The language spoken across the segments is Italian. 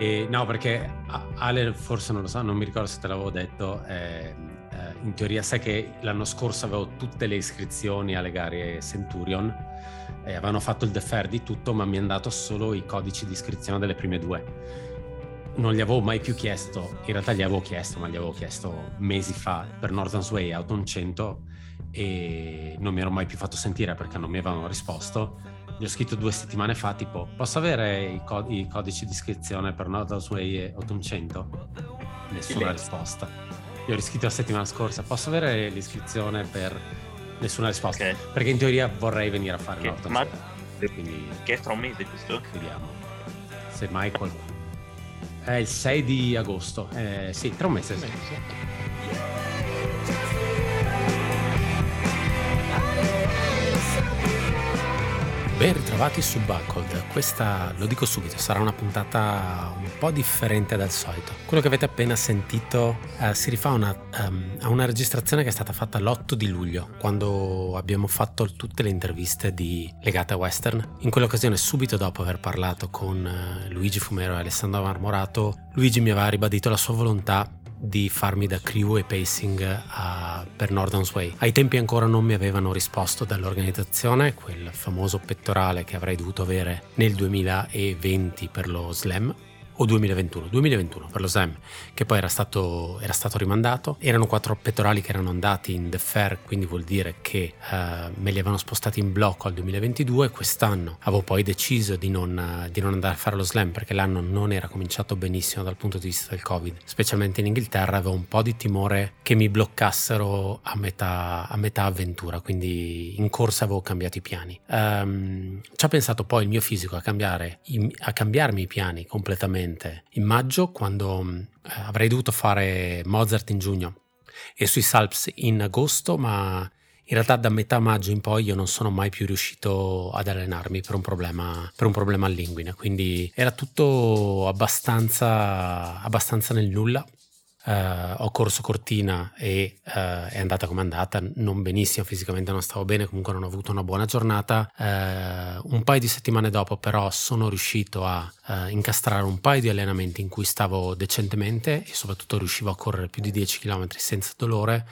E, no, perché Ale forse non lo sa, non mi ricordo se te l'avevo detto, eh, eh, in teoria sai che l'anno scorso avevo tutte le iscrizioni alle gare Centurion, eh, avevano fatto il defer di tutto, ma mi hanno dato solo i codici di iscrizione delle prime due. Non gli avevo mai più chiesto, in realtà gli avevo chiesto, ma gli avevo chiesto mesi fa per Northern Way Autumn 100 e non mi ero mai più fatto sentire perché non mi avevano risposto gli ho scritto due settimane fa, tipo, posso avere i, cod- i codici di iscrizione per Nordhouse Way 800? Nessuna risposta. Io ho riscritto la settimana scorsa, posso avere l'iscrizione per nessuna risposta? Okay. Perché in teoria vorrei venire a fare okay. Norton Ma... Quindi... Che è tra un mese, giusto? Vediamo. Se mai qualcuno... È il 6 di agosto. Eh, sì, tra un mese. Sì. Ben ritrovati su Buckled, questa lo dico subito, sarà una puntata un po' differente dal solito. Quello che avete appena sentito eh, si rifà una, um, a una registrazione che è stata fatta l'8 di luglio, quando abbiamo fatto tutte le interviste di, legate a Western. In quell'occasione, subito dopo aver parlato con uh, Luigi Fumero e Alessandro Marmorato, Luigi mi aveva ribadito la sua volontà di farmi da crew e pacing a, per Northern Way. Ai tempi ancora non mi avevano risposto dall'organizzazione, quel famoso pettorale che avrei dovuto avere nel 2020 per lo slam o 2021, 2021 per lo SEM, che poi era stato, era stato, rimandato. Erano quattro pettorali che erano andati in defer, quindi vuol dire che uh, me li avevano spostati in blocco al 2022. Quest'anno avevo poi deciso di non, di non, andare a fare lo slam perché l'anno non era cominciato benissimo dal punto di vista del Covid, specialmente in Inghilterra. Avevo un po' di timore che mi bloccassero a metà, a metà avventura, quindi in corsa avevo cambiato i piani. Um, ci ha pensato poi il mio fisico a, cambiare, a cambiarmi i piani completamente recente, in maggio, quando mm, eh, avrei dovuto fare Mozart in giugno e sui Salps in agosto, ma in realtà da metà maggio in poi io non sono mai più riuscito ad allenarmi per un problema, per un problema all'inguine, quindi era tutto abbastanza, abbastanza nel nulla Uh, ho corso Cortina e uh, è andata come è andata, non benissimo, fisicamente non stavo bene, comunque non ho avuto una buona giornata. Uh, un paio di settimane dopo però sono riuscito a incastrare un paio di allenamenti in cui stavo decentemente e soprattutto riuscivo a correre più di 10 km senza dolore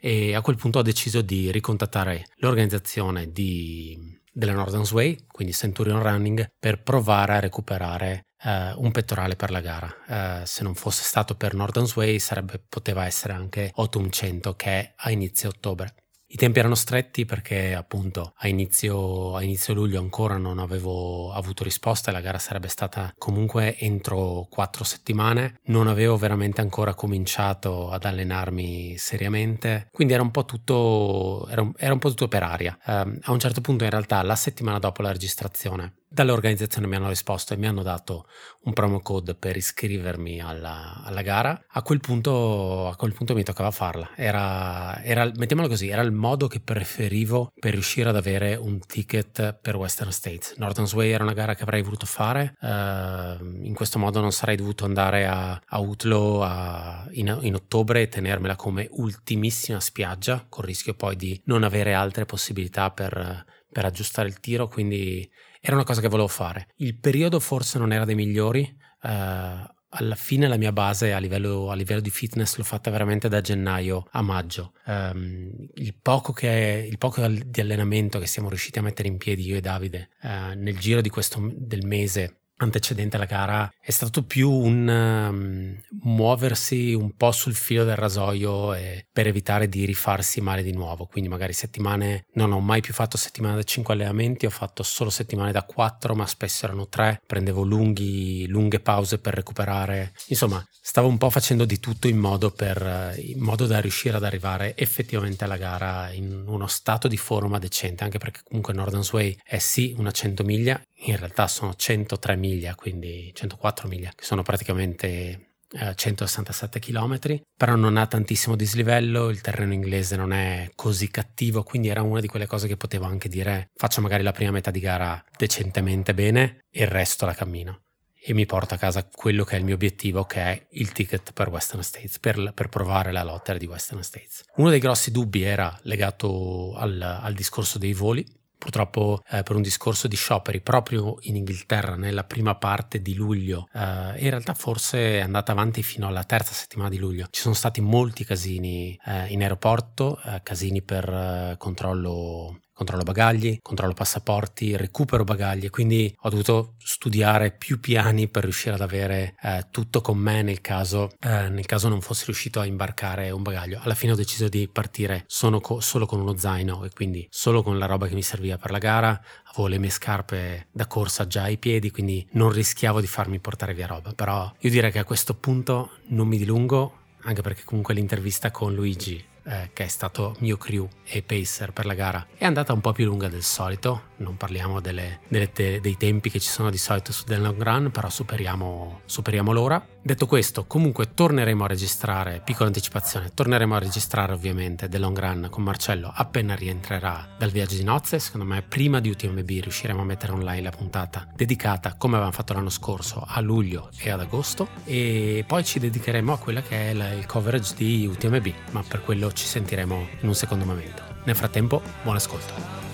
e a quel punto ho deciso di ricontattare l'organizzazione di, della Northern Way, quindi Centurion Running, per provare a recuperare Uh, un pettorale per la gara. Uh, se non fosse stato per Northern Way sarebbe, poteva essere anche Autumn 100 che è a inizio ottobre. I tempi erano stretti perché appunto a inizio, a inizio, luglio ancora non avevo avuto risposta e la gara sarebbe stata comunque entro quattro settimane. Non avevo veramente ancora cominciato ad allenarmi seriamente, quindi era un po' tutto, era un, era un po' tutto per aria. Um, a un certo punto in realtà la settimana dopo la registrazione Dall'organizzazione mi hanno risposto e mi hanno dato un promo code per iscrivermi alla, alla gara. A quel, punto, a quel, punto, mi toccava farla. Era, era, mettiamolo così, era il modo che preferivo per riuscire ad avere un ticket per Western States. Northern Way era una gara che avrei voluto fare. Uh, in questo modo non sarei dovuto andare a, a Utlo a, in, in ottobre e tenermela come ultimissima spiaggia, con il rischio poi di non avere altre possibilità per, per aggiustare il tiro. Quindi era una cosa che volevo fare. Il periodo forse non era dei migliori. Uh, alla fine la mia base a livello, a livello, di fitness l'ho fatta veramente da gennaio a maggio. Um, il, poco che, il, poco di allenamento che siamo riusciti a mettere in piedi io e Davide uh, nel giro questo, del mese antecedente alla gara è stato più un um, muoversi un po' sul filo del rasoio per evitare di rifarsi male di nuovo. Quindi magari settimane, non ho mai più fatto settimane da 5 allenamenti, ho fatto solo settimane da 4, ma spesso erano 3, prendevo lunghi, lunghe pause per recuperare. Insomma, stavo un po' facendo di tutto in modo, per, in modo da riuscire ad arrivare effettivamente alla gara in uno stato di forma decente, anche perché comunque Northern Sway è sì una 100 miglia, in realtà sono 103 miglia, quindi 104 miglia, che sono praticamente 167 km, però non ha tantissimo dislivello, il terreno inglese non è così cattivo, quindi era una di quelle cose che potevo anche dire faccio magari la prima metà di gara decentemente bene e il resto la cammino. e mi porto a casa quello che è il mio obiettivo, che è il ticket per Western States, per, per provare la lotta di Western States. Uno dei grossi dubbi era legato al, al discorso dei voli purtroppo eh, per un discorso di scioperi proprio in Inghilterra nella prima parte di luglio, eh, in realtà forse è andata avanti fino alla terza settimana di luglio. Ci sono stati molti casini eh, in aeroporto, eh, casini per eh, controllo controllo bagagli, controllo passaporti, recupero bagagli, quindi ho dovuto studiare più piani per riuscire ad avere eh, tutto con me nel caso, eh, nel caso, non fossi riuscito a imbarcare un bagaglio. Alla fine ho deciso di partire co- solo con uno zaino e quindi solo con la roba che mi serviva per la gara. Avevo le mie scarpe da corsa già ai piedi, quindi non rischiavo di farmi portare via roba. Però io direi che a questo punto non mi dilungo, anche perché comunque l'intervista con Luigi eh, che è stato mio crew e pacer per la gara, è andata un po' più lunga del solito. Non parliamo delle, delle te, dei tempi che ci sono di solito su del long run, però superiamo, superiamo l'ora. Detto questo, comunque torneremo a registrare, piccola anticipazione, torneremo a registrare ovviamente del long run con Marcello appena rientrerà dal viaggio di nozze. Secondo me prima di UTMB riusciremo a mettere online la puntata dedicata, come avevamo fatto l'anno scorso, a luglio e ad agosto. E poi ci dedicheremo a quella che è la, il coverage di UTMB, ma per quello ci sentiremo in un secondo momento. Nel frattempo, buon ascolto.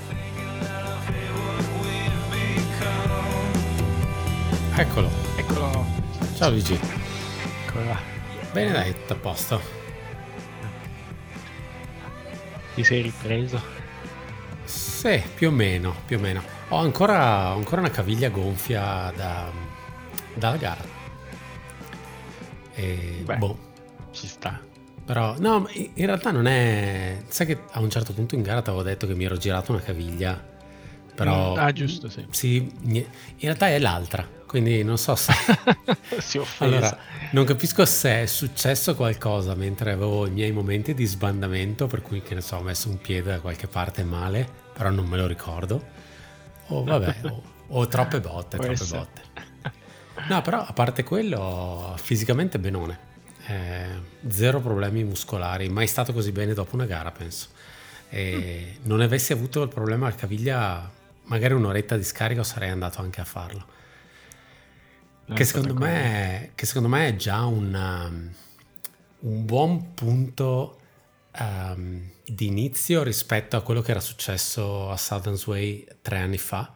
Eccolo. Eccolo. Ciao Luigi. Eccola. Bene dai, tutto a posto. Ti sei ripreso? Sì, più o meno, più o meno. Ho ancora, ancora una caviglia gonfia da, dalla gara. E Beh, boh, ci sta. Però, no, in realtà non è. Sai che a un certo punto in gara ti avevo detto che mi ero girato una caviglia. Però. Ah, giusto, sì. Sì, in realtà è l'altra. Quindi non so se. si offesa. allora, non capisco se è successo qualcosa mentre avevo i miei momenti di sbandamento, per cui che ne so, ho messo un piede da qualche parte male, però non me lo ricordo. O vabbè, o, o troppe botte, Può troppe essere. botte. No, però a parte quello, fisicamente benone. Eh, zero problemi muscolari, mai stato così bene dopo una gara, penso. E non avessi avuto il problema al caviglia, magari un'oretta di scarico sarei andato anche a farlo. Che secondo, me, che secondo me è già un, um, un buon punto um, di inizio rispetto a quello che era successo a Southern's Way tre anni fa,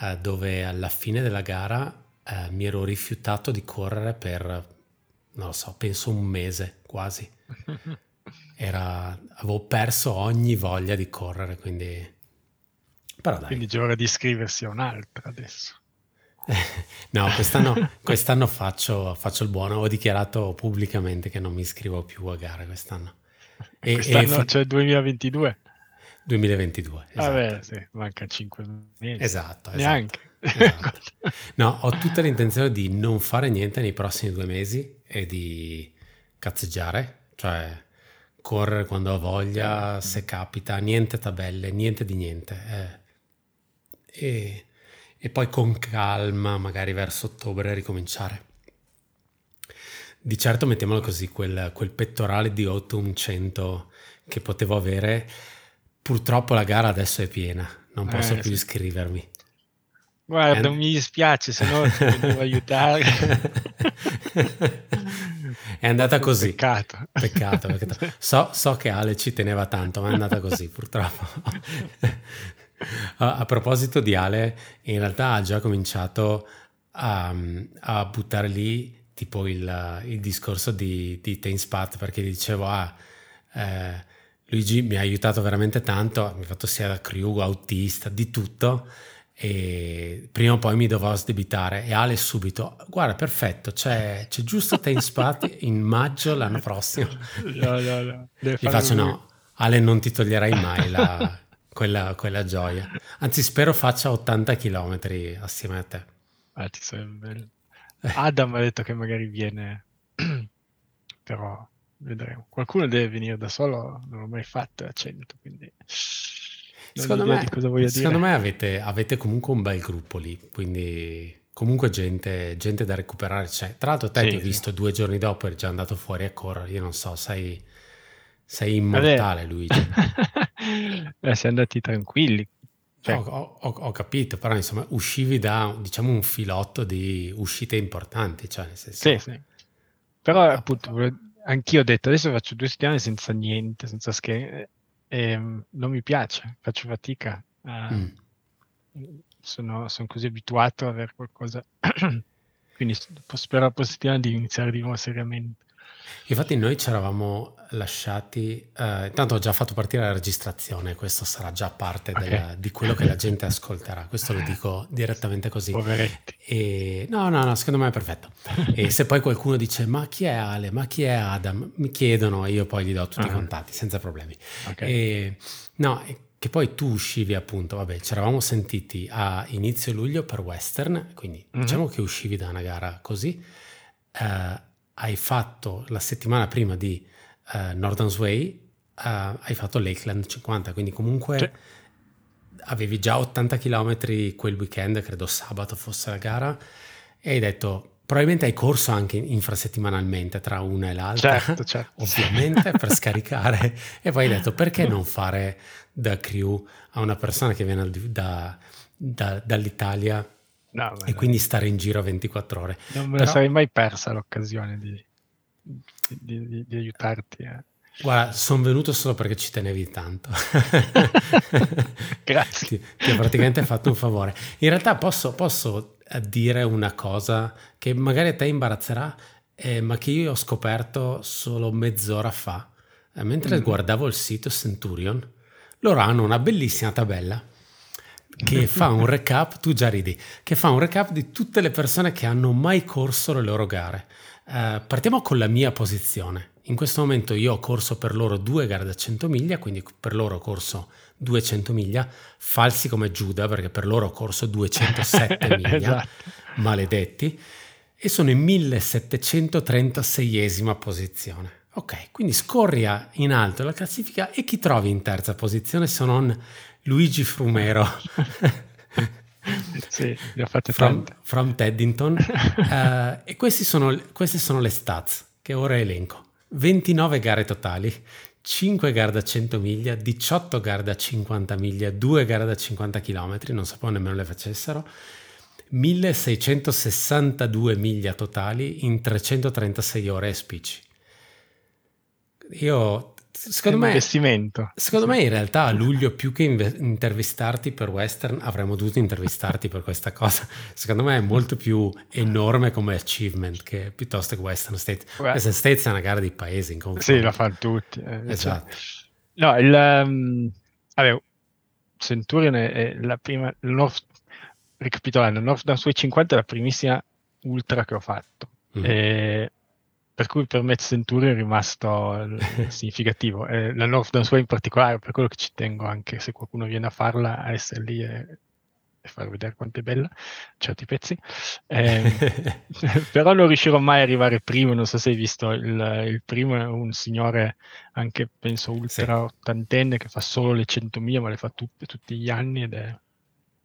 eh, dove alla fine della gara eh, mi ero rifiutato di correre per, non lo so, penso un mese quasi. Era, avevo perso ogni voglia di correre, quindi... Però dai. Quindi ora di iscriversi a un'altra adesso. No, quest'anno, quest'anno faccio, faccio il buono. Ho dichiarato pubblicamente che non mi iscrivo più a gare quest'anno. E, Quest'anno e fa- c'è il 2022. 2022. Esatto. Vabbè, sì, manca 5 mesi. Esatto, esatto. Neanche. Esatto. No, ho tutta l'intenzione di non fare niente nei prossimi due mesi e di cazzeggiare, cioè correre quando ho voglia, se capita, niente tabelle, niente di niente. eh. E, e poi con calma, magari verso ottobre, ricominciare. Di certo, mettiamolo così, quel, quel pettorale di 8 100 che potevo avere, purtroppo la gara adesso è piena, non posso Eh, più sì. iscrivermi. Guarda, non mi dispiace, se no ti devo aiutare. È andata così. Peccato. Peccato, peccato. So, so che Ale ci teneva tanto, ma è andata così purtroppo. A, a proposito di Ale, in realtà ha già cominciato a, a buttare lì tipo il, il discorso di, di Tainspat perché dicevo, ah, eh, Luigi mi ha aiutato veramente tanto, mi ha fatto sia da crew, autista, di tutto e prima o poi mi dovrò sdebitare e Ale subito guarda perfetto c'è, c'è giusto Tainspat in maggio l'anno prossimo No, no, no. Gli faccio lui. no Ale non ti toglierai mai la- quella, quella gioia anzi spero faccia 80 km assieme a te Ah, ti sarebbe bello. Adam ha detto che magari viene, però vedremo. Qualcuno deve venire da solo, non l'ho mai fatto a 100, quindi secondo me, secondo me avete, avete comunque un bel gruppo lì quindi comunque gente, gente da recuperare c'è tra l'altro te Sì, ti ho sì. visto due giorni dopo eri già andato fuori a correre io non so sei, sei immortale Luigi Beh, siamo andati tranquilli. Cioè, ho, ho, ho, capito, però insomma uscivi da diciamo un filotto di uscite importanti. Cioè, nel senso... Sì, sì. Però appunto anch'io ho detto adesso faccio due settimane senza niente, senza schede e um, non mi piace, faccio fatica. Uh, mm. sono, sono, così abituato ad avere qualcosa. Quindi spero positivamente di iniziare di nuovo seriamente. Infatti noi ci eravamo lasciati, eh, intanto ho già fatto partire la registrazione, questo sarà già parte okay. della, di quello che la gente ascolterà, questo lo dico direttamente così. E, no, no, no, secondo me è perfetto. E se poi qualcuno dice ma chi è Ale, ma chi è Adam, mi chiedono e io poi gli do tutti uh-huh. i ah. contatti senza problemi. Okay. E, no, che poi tu uscivi appunto, vabbè, ci eravamo sentiti a inizio luglio per Western, quindi uh-huh. diciamo che uscivi da una gara così. Uh, hai fatto la settimana prima di uh, Northern Sway, uh, hai fatto Lakeland 50, quindi comunque sì. avevi già 80 km quel weekend, credo sabato fosse la gara, e hai detto probabilmente hai corso anche infrasettimanalmente tra una e l'altra, certo, certo. ovviamente per scaricare, e poi hai detto perché non fare da crew a una persona che viene da, da, dall'Italia No, e quindi stare in giro 24 ore. Non me Però... la sarei mai persa l'occasione di, di, di, di aiutarti. Eh. Guarda, sono venuto solo perché ci tenevi tanto. Grazie. Ti, ti, ho praticamente fatto un favore. In realtà posso, posso eh, dire una cosa che magari a te imbarazzerà, eh, ma che io ho scoperto solo mezz'ora fa. Eh, mentre mm. guardavo il sito Centurion, loro hanno una bellissima tabella che fa un recap, tu già ridi, che fa un recap di tutte le persone che hanno mai corso le loro gare. Uh, partiamo con la mia posizione. In questo momento io ho corso per loro due gare da 100 miglia, quindi per loro ho corso 200 miglia, falsi come Giuda perché per loro ho corso 207 miglia, esatto. maledetti, e sono in 1736esima posizione. Ok, quindi scorri in alto la classifica e chi trovi in terza posizione se non Luigi Frumero. sì, ne ha fatte from, from Teddington. uh, e sono, queste sono le stats che ora elenco. 29 gare totali, 5 gare da 100 miglia, 18 gare da 50 miglia, 2 gare da 50 km, non sapevo nemmeno le facessero, 1662 miglia totali in 336 ore e spicci. Io Secondo me, investimento. secondo me in realtà a luglio più che inve- intervistarti per Western avremmo dovuto intervistarti per questa cosa. Secondo me è molto più enorme come achievement che piuttosto che Western State. Beh. Western State è una gara di paesi in confronto. Sì, la fanno tutti. Eh, esatto. No, il... Um, vabbè, Centurion è la prima... North, ricapitolando, North Down Sway 50 è la primissima ultra che ho fatto. Mm. E per cui per me Centurion è rimasto significativo. Eh, la North Dance Way in particolare, per quello che ci tengo anche se qualcuno viene a farla, a essere lì e, e far vedere quanto è bella certi pezzi. Eh, però non riuscirò mai ad arrivare primo, non so se hai visto, il, il primo è un signore anche penso ultra sì. ottantenne che fa solo le 100.000 ma le fa tutte, tutti gli anni ed è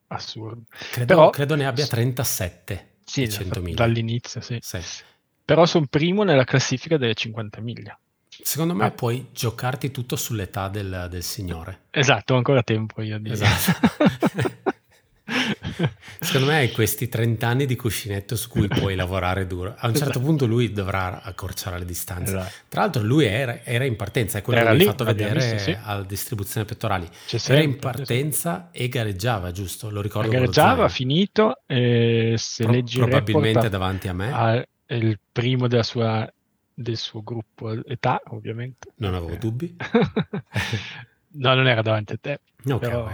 assurdo. Credo, però, credo ne abbia 37. Sì, dall'inizio, sì. sì però sono primo nella classifica delle 50 miglia. Secondo me ah. puoi giocarti tutto sull'età del, del signore. Esatto, ho ancora tempo io di... Esatto. Secondo me hai questi 30 anni di cuscinetto su cui puoi lavorare duro. A un certo esatto. punto lui dovrà accorciare le distanze. Esatto. Tra l'altro lui era, era, in partenza, è quello era che mi hai fatto vedere visto, sì. alla distribuzione pettorali. C'è era sempre, in partenza sì. e gareggiava, giusto? Lo ricordo. Gareggiava, ha finito, e se Pro- leggi Probabilmente davanti a me. A, è il primo della sua, del suo gruppo età, ovviamente. Non avevo dubbi. no, non era davanti a te. Ok, però...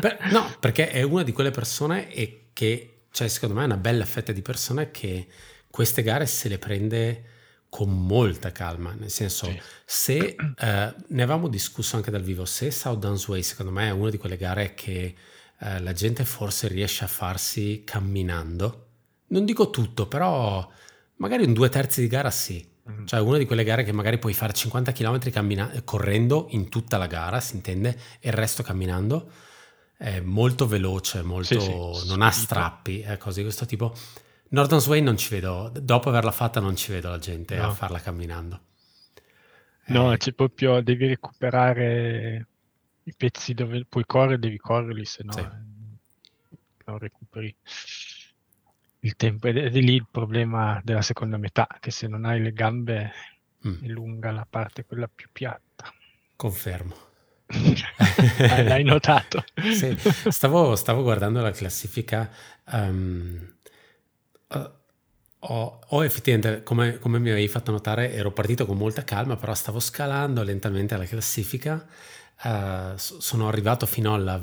per, no, perché è una di quelle persone e che, cioè, secondo me è una bella fetta di persone che queste gare se le prende con molta calma, nel senso, sì. se eh, ne avevamo discusso anche dal vivo, se South Way secondo me è una di quelle gare che eh, la gente forse riesce a farsi camminando, non dico tutto, però magari un due terzi di gara sì. Mm-hmm. Cioè una di quelle gare che magari puoi fare 50 km cammina- correndo in tutta la gara, si intende, e il resto camminando. È molto veloce, molto, sì, sì, non ha strappi, eh, cose di questo tipo. Northern Sway non ci vedo, dopo averla fatta non ci vedo la gente no. a farla camminando. No, eh, c'è proprio, devi recuperare i pezzi dove puoi correre devi correrli, se no Sì. eh, non recuperi il tempo. Ed è lì il problema della seconda metà, che se non hai le gambe Mm, è lunga la parte quella più piatta. confermo. L'hai notato? Sì, stavo, stavo guardando la classifica. eh, ho, ho effettivamente, come, come mi avevi fatto notare, ero partito con molta calma, però stavo scalando lentamente la classifica. so- sono arrivato fino alla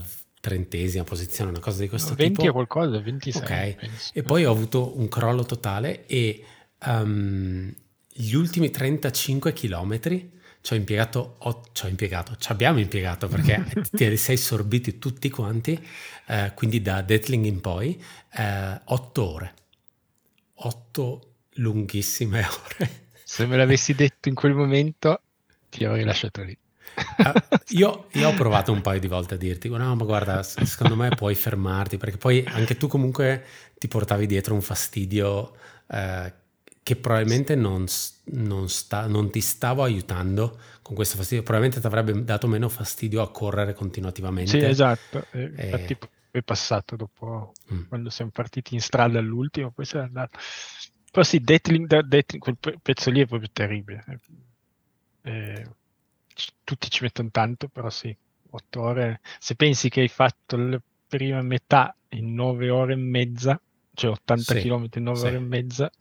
trentesima posizione, una cosa di questo 20 tipo. a qualcosa, 26 Ok, penso. e poi ho avuto un crollo totale e ehm, gli ultimi 35 chilometri ci ho impiegato, ho- ci ho impiegato, ci abbiamo impiegato perché te li sei sorbiti tutti quanti, eh, quindi da Detling in poi, 8 ore, 8 lunghissime ore. Se me l'avessi detto in quel momento, ti avrei lasciato lì. Ah, io, io ho provato un paio di volte a dirti, no, ma guarda, secondo me puoi fermarti, perché poi anche tu comunque ti portavi dietro un fastidio eh, che probabilmente non, non sta- non ti stavo aiutando con questo fastidio, probabilmente ti avrebbe dato meno fastidio a correre continuativamente. Sì, esatto. eh, Eh. Infatti è passato dopo, Mm. quando siamo partiti in strada all'ultimo, poi sei andato. Però sì, Detling, Detling, quel pe- pezzo lì è proprio terribile. Eh, tutti ci mettono tanto, però sì, otto ore. Se pensi che hai fatto la prima metà in nove ore e mezza, cioè 80 Sì, km in nove sì. ore e mezza,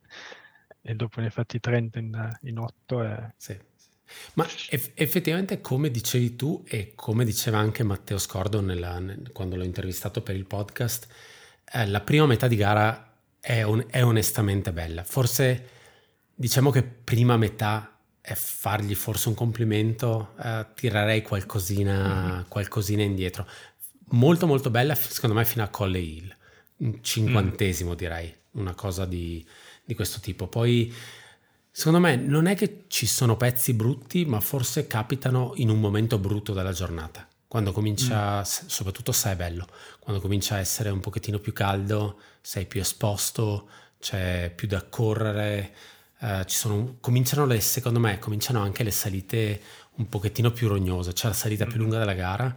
e dopo ne hai fatti 30 in, in otto, è... Sì, sì. Ma eff- effettivamente, come dicevi tu e come diceva anche Matteo Scordo nella- nel- quando l'ho intervistato per il podcast, eh, la prima metà di gara è, on- è onestamente bella. Forse diciamo che prima metà è fargli forse un complimento, eh, tirerei qualcosina, qualcosina indietro. Molto molto bella, secondo me, fino a Colle Hill, un cinquantesimo direi, una cosa di, di questo tipo. Poi Secondo me non è che ci sono pezzi brutti, ma forse capitano in un momento brutto della giornata. Quando comincia, s- soprattutto se è bello, quando comincia a essere un pochettino più caldo, sei più esposto, c'è più da correre, eh, ci sono, cominciano le, secondo me, cominciano anche le salite un pochettino più rognose. C'è la salita più lunga della gara,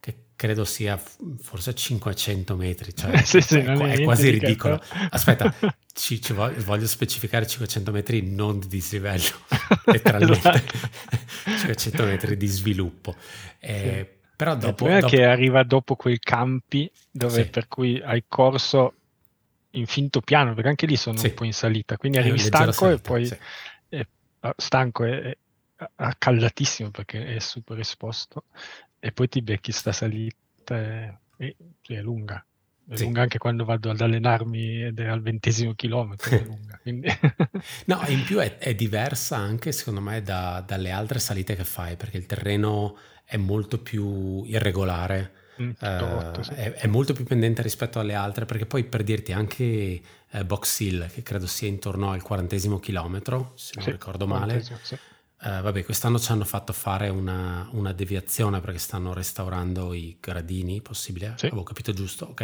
che credo sia forse 500 metri, cioè Sì, sì, è, è è quasi ridicolo. però. Aspetta, ci, ci voglio, voglio specificare 500 metri non di dislivello, letteralmente Esatto. 500 metri di sviluppo. Eh, Però Il dopo, problema è dopo- che arriva dopo quei campi dove Sì. per cui hai corso in finto piano, perché anche lì sono Sì. un po' in salita, quindi È arrivi stanco e salita, poi sì. è- stanco e accaldatissimo perché è super esposto e poi ti becchi sta salita e, e- sì, è lunga. È Sì. lunga anche quando vado ad allenarmi ed è al ventesimo chilometro, è lunga. Quindi... No, in più è, è diversa anche secondo me da- dalle altre salite che fai, perché il terreno è molto più irregolare, Mm, eh, sì. è, è molto più pendente rispetto alle altre, perché poi per dirti anche eh, Box Hill, che credo sia intorno al quarantesimo chilometro, se non Sì, ricordo male, sì. Eh, vabbè, quest'anno ci hanno fatto fare una, una deviazione perché stanno restaurando i gradini, possibile? Avevo capito giusto? Ok.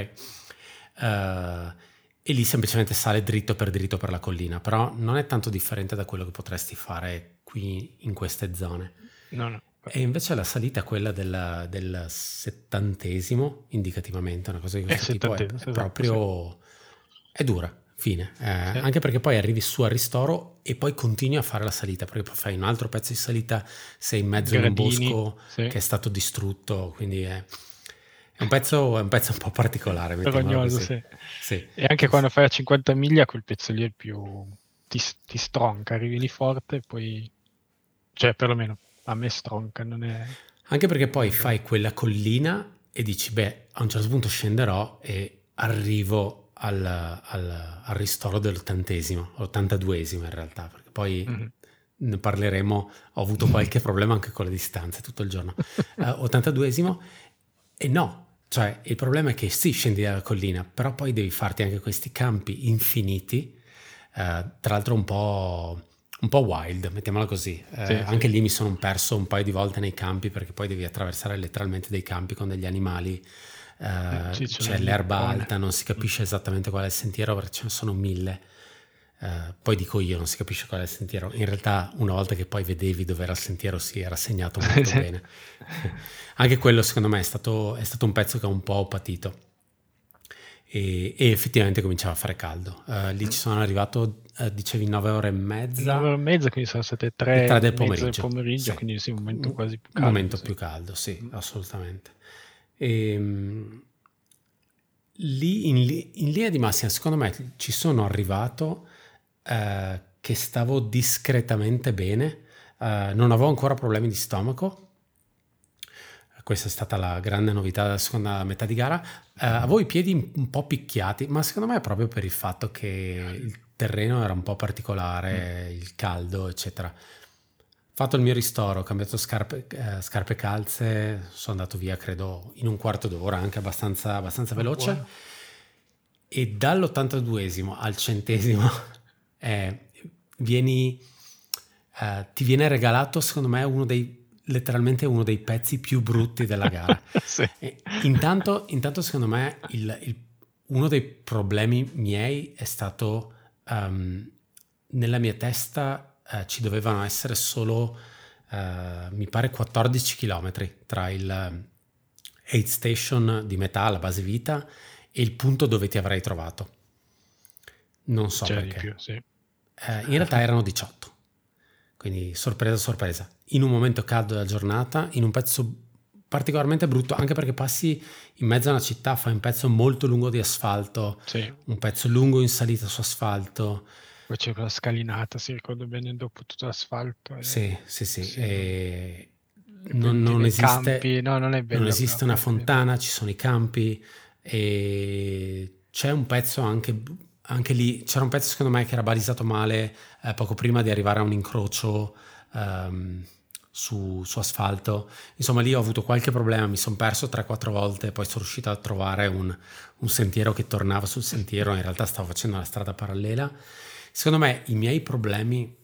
Eh, e lì semplicemente sale dritto per dritto per la collina, però non è tanto differente da quello che potresti fare qui in queste zone. No, no. E invece la salita, quella del, del settantesimo, indicativamente, una cosa di questo tipo, è, settantesimo, è esatto, proprio... è dura, fine. Eh, Sì. Anche perché poi arrivi su al ristoro e poi continui a fare la salita, perché poi fai un altro pezzo di salita, sei in mezzo a un Gradini, bosco sì. che è stato distrutto, quindi è, è un, pezzo, è un pezzo un po' particolare. Rognoso, sì. Sì. E anche quando fai a 50 miglia, quel pezzo lì è più. ti, ti stronca, arrivi lì forte e poi. cioè, perlomeno a me stronca, non è. Anche perché poi fai quella collina e dici, beh, a un certo punto scenderò e arrivo al, al- al ristoro dell'ottantesimo, ottantaduesimo in realtà, perché poi Mhm. ne parleremo, ho avuto qualche problema anche con le distanze tutto il giorno. 82esimo e no, cioè il problema è che sì, scendi dalla collina, però poi devi farti anche questi campi infiniti, eh, tra l'altro un po', un po' wild, mettiamola così. Eh, Sì, sì. anche lì mi sono perso un paio di volte nei campi perché poi devi attraversare letteralmente dei campi con degli animali. eh, Eh, sì, c'è c'è l'erba alta, non si capisce esattamente qual è il sentiero perché ce ne sono mille. Uh, poi dico io, non si capisce qual è il sentiero. In realtà, una volta che poi vedevi dove era il sentiero, si era segnato molto bene. Anche quello, secondo me, è stato, è stato, un pezzo che ho un po' patito. E, e effettivamente cominciava a fare caldo. Uh, lì ci sono arrivato, uh, dicevi, 9 ore e mezza. 9 ore e mezza, quindi sono state 3, 3 del pomeriggio. Del pomeriggio sì. Quindi sì, un momento quasi più caldo. Un momento sì. più caldo, sì, mm. assolutamente. E, um, lì in, in linea di massima, secondo me, ci sono arrivato eh, che stavo discretamente bene, eh, non avevo ancora problemi di stomaco. Questa è stata la grande novità della seconda metà di gara. Eh, avevo i piedi un po' picchiati, ma secondo me è proprio per il fatto che il terreno era un po' particolare, mm. il caldo, eccetera. Fatto il mio ristoro, ho cambiato scarpe, eh, scarpe calze, sono andato via credo in un quarto d'ora, anche abbastanza, abbastanza veloce. Buono. E dall'82esimo al centesimo eh, vieni, eh, ti viene regalato, secondo me, uno dei letteralmente uno dei pezzi più brutti della gara. sì. intanto, intanto, secondo me, il, il, uno dei problemi miei è stato um, nella mia testa uh, ci dovevano essere solo, uh, mi pare, 14 km tra il aid station di metà, la base vita, e il punto dove ti avrei trovato. Non so C'era perché. Più, sì. eh, in realtà erano 18. Quindi sorpresa, sorpresa. In un momento caldo della giornata, in un pezzo particolarmente brutto, anche perché passi in mezzo a una città, fai un pezzo molto lungo di asfalto, sì. un pezzo lungo in salita su asfalto. Poi c'è quella scalinata, si ricorda bene, dopo tutto l'asfalto. E... Sì, sì, sì. sì. E... Non, non, esiste. No, non, non esiste una fontana, ci sono i campi e c'è un pezzo anche anche lì c'era un pezzo secondo me che era balisato male eh, poco prima di arrivare a un incrocio um, su, su, asfalto. Insomma, lì ho avuto qualche problema, mi sono perso 3-4 volte, poi sono riuscito a trovare un, un, sentiero che tornava sul sentiero, in realtà stavo facendo la strada parallela. Secondo me i miei problemi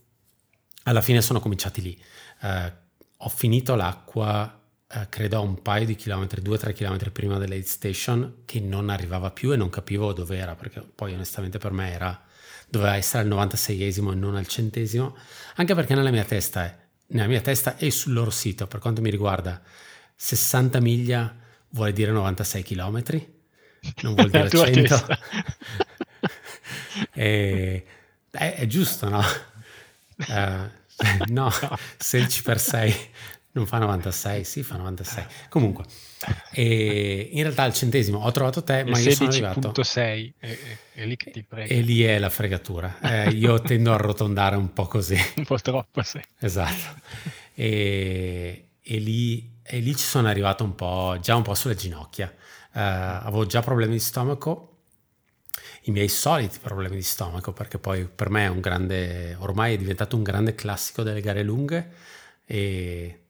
alla fine sono cominciati lì. Uh, ho finito l'acqua eh, credo a un paio di chilometri, due o tre chilometri prima dell'aid station, che non arrivava più e non capivo dove era, perché poi onestamente per me era, doveva essere al 96esimo e non al centesimo, anche perché nella mia testa è, nella mia testa e sul loro sito, per quanto mi riguarda, 60 miglia vuole dire 96 chilometri, non vuol dire 100. e, è, è, giusto, no? Uh, no, 16 per 6 non fa 96, sì, fa 96. Comunque, e in realtà al centesimo ho trovato te, ma io sono arrivato... 16.6, è, è, lì che ti prego. E lì è la fregatura. Eh, io tendo a arrotondare un po' così. un po' troppo, sì. Esatto. E, e, lì, e lì ci sono arrivato un po', già un po' sulle ginocchia. Uh, avevo già problemi di stomaco, i miei soliti problemi di stomaco, perché poi per me è un grande, ormai è diventato un grande classico delle gare lunghe e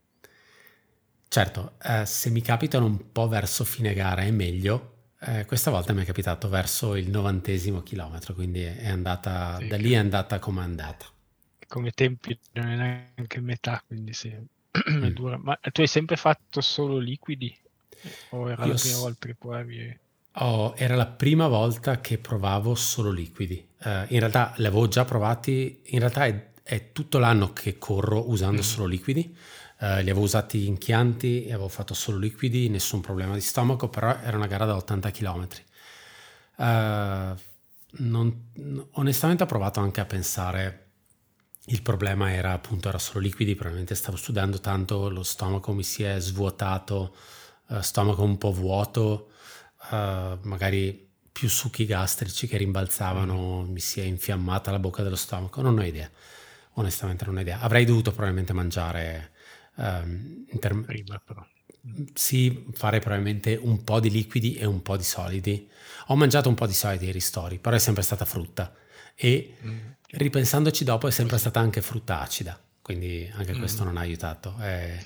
Certo, eh, se mi capitano un po' verso fine gara è meglio, eh, questa volta mi è capitato verso il novantesimo chilometro, quindi è andata, sì, da lì è andata come è andata. Come tempi non è neanche metà, quindi sì, è dura. Ma tu hai sempre fatto solo liquidi? O era Io la prima volta che provavi? Oh, era la prima volta che provavo solo liquidi. Uh, in realtà li avevo già provati, in realtà è, è tutto l'anno che corro usando mm. solo liquidi. Uh, li avevo usati in Chianti e avevo fatto solo liquidi, nessun problema di stomaco, però era una gara da 80 km. Uh, non, onestamente ho provato anche a pensare, il problema era appunto era solo liquidi, probabilmente stavo sudando tanto, lo stomaco mi si è svuotato, uh, stomaco un po' vuoto, uh, magari più succhi gastrici che rimbalzavano, mi si è infiammata la bocca dello stomaco, non ho idea, onestamente non ho idea. Avrei dovuto probabilmente mangiare um, term- prima però. Sì, fare probabilmente un po' di liquidi e un po' di solidi. Ho mangiato un po' di solidi ai ristori, però è sempre stata frutta e mm. ripensandoci dopo è sempre stata anche frutta acida, quindi anche mm. questo non ha aiutato. Eh,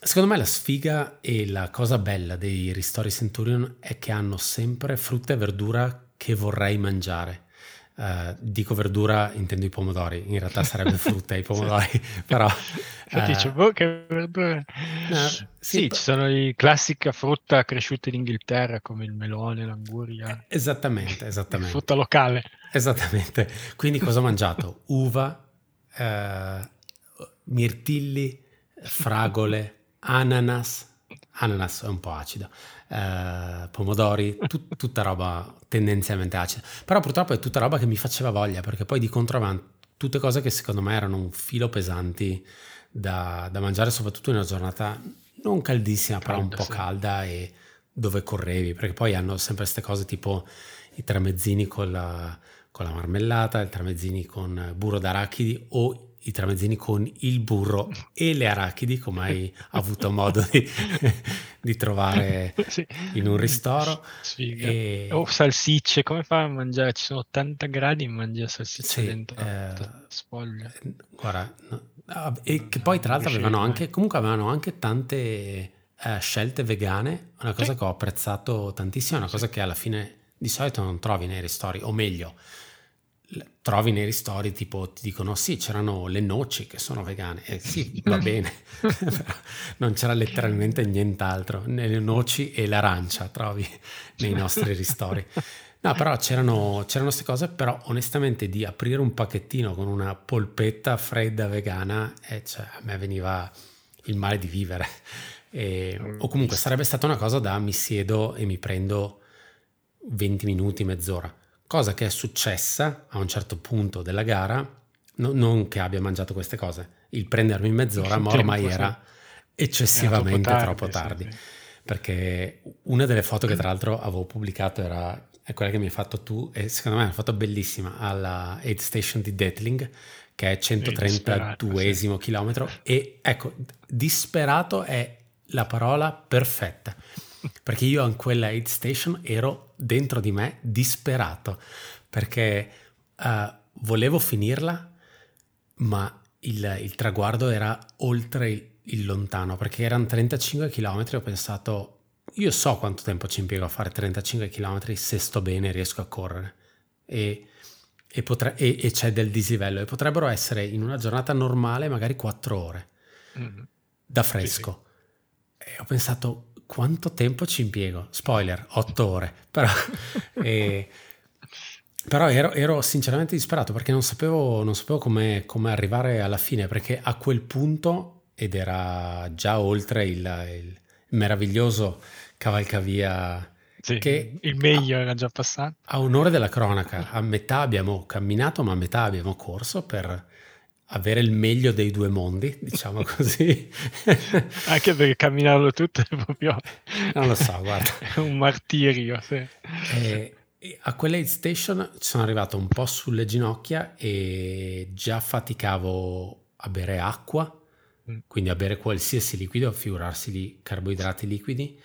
secondo me la sfiga e la cosa bella dei ristori Centurion è che hanno sempre frutta e verdura che vorrei mangiare. Uh, dico verdura, intendo i pomodori, in realtà sarebbe frutta i pomodori, però... Infatti uh, dice, boh, che verdura... Uh, sì, sì ci sono i classica frutta cresciuta in Inghilterra, come il melone, l'anguria. Esattamente, esattamente. Frutta locale. Esattamente. Quindi cosa ho mangiato? Uva, mirtilli, fragole, ananas, ananas è un po' acido, eh, pomodori, tut, tutta roba tendenzialmente acida. Però purtroppo è tutta roba che mi faceva voglia, perché poi di contro avevano tutte cose che secondo me erano un filo pesanti da, da mangiare, soprattutto in una giornata non caldissima, però un po' sì. calda e dove correvi, perché poi hanno sempre queste cose tipo i tramezzini con la, con la marmellata, i tramezzini con burro d'arachidi o i tramezzini con il burro e le arachidi, come hai avuto modo di, di trovare sì. in un ristoro. E... O salsicce, come fa a mangiare? Ci sono 80 gradi e mangia salsicce sì, dentro eh, sfoglia. Guarda, no, ah, e che poi tra l'altro avevano anche, comunque avevano anche tante eh, scelte vegane, una cosa sì. che ho apprezzato tantissimo, una cosa che alla fine di solito non trovi nei ristori, o meglio, trovi nei ristori tipo ti dicono sì c'erano le noci che sono vegane. Eh, sì va bene. Non c'era letteralmente nient'altro. Le noci e l'arancia trovi nei nostri ristori. No però c'erano, c'erano queste cose però onestamente di aprire un pacchettino con una polpetta fredda vegana eh, cioè, a me veniva il male di vivere. E, o comunque sarebbe stata una cosa da mi siedo e mi prendo 20 minuti mezz'ora cosa che è successa a un certo punto della gara, no, non che abbia mangiato queste cose, il prendermi mezz'ora, ma ormai era eccessivamente era troppo tardi. Troppo tardi perché una delle foto che tra l'altro avevo pubblicato era è quella che mi hai fatto tu e secondo me è una foto bellissima alla Aid Station di Detling che è 132esimo chilometro e ecco disperato è la parola perfetta perché io in quella aid station ero dentro di me disperato perché uh, volevo finirla ma il, il, traguardo era oltre il, il lontano perché erano 35 km ho pensato io so quanto tempo ci impiego a fare 35 km se sto bene riesco a correre e, e, potre, e, e c'è del dislivello e potrebbero essere in una giornata normale magari 4 ore mm-hmm. da fresco sì, sì. e ho pensato quanto tempo ci impiego? Spoiler, otto ore. Però, eh, però ero, ero, sinceramente disperato perché non sapevo, non sapevo come, come, arrivare alla fine, perché a quel punto, ed era già oltre il, il meraviglioso cavalcavia sì, che il meglio a, era già passato. A onore della cronaca, a metà abbiamo camminato, ma a metà abbiamo corso per avere il meglio dei due mondi, diciamo così. Anche perché camminarlo tutto è proprio... Non lo so, guarda. È un martirio, sì. E, e a quell'aid station sono arrivato un po' sulle ginocchia e già faticavo a bere acqua, mm. quindi a bere qualsiasi liquido, a figurarsi di carboidrati liquidi.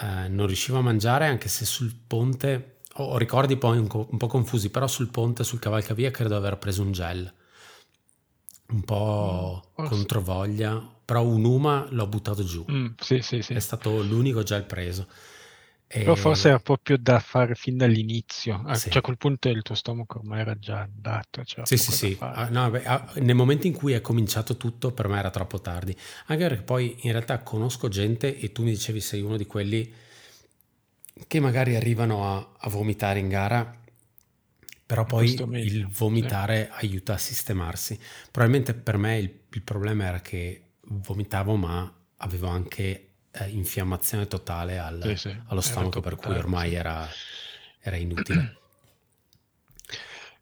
Eh, non riuscivo a mangiare anche se sul ponte, ho ricordi poi un, un po' confusi, però sul ponte, sul cavalcavia credo aver preso un gel un po' mm, controvoglia, però un Uma l'ho buttato giù. Mm, sì, sì, sì. È stato l'unico già il preso. E... Però forse era proprio da fare fin dall'inizio, ah, sì. cioè a quel punto il tuo stomaco ormai era già andato. Sì, sì, sì. Ah, no, beh, ah, nel momento in cui è cominciato tutto per me era troppo tardi, anche perché poi in realtà conosco gente e tu mi dicevi sei uno di quelli che magari arrivano a, a vomitare in gara però poi il vomitare sì. aiuta a sistemarsi. Probabilmente per me il, il, problema era che vomitavo ma avevo anche eh, infiammazione totale al, sì, sì. allo stomaco per cui ormai era, era inutile.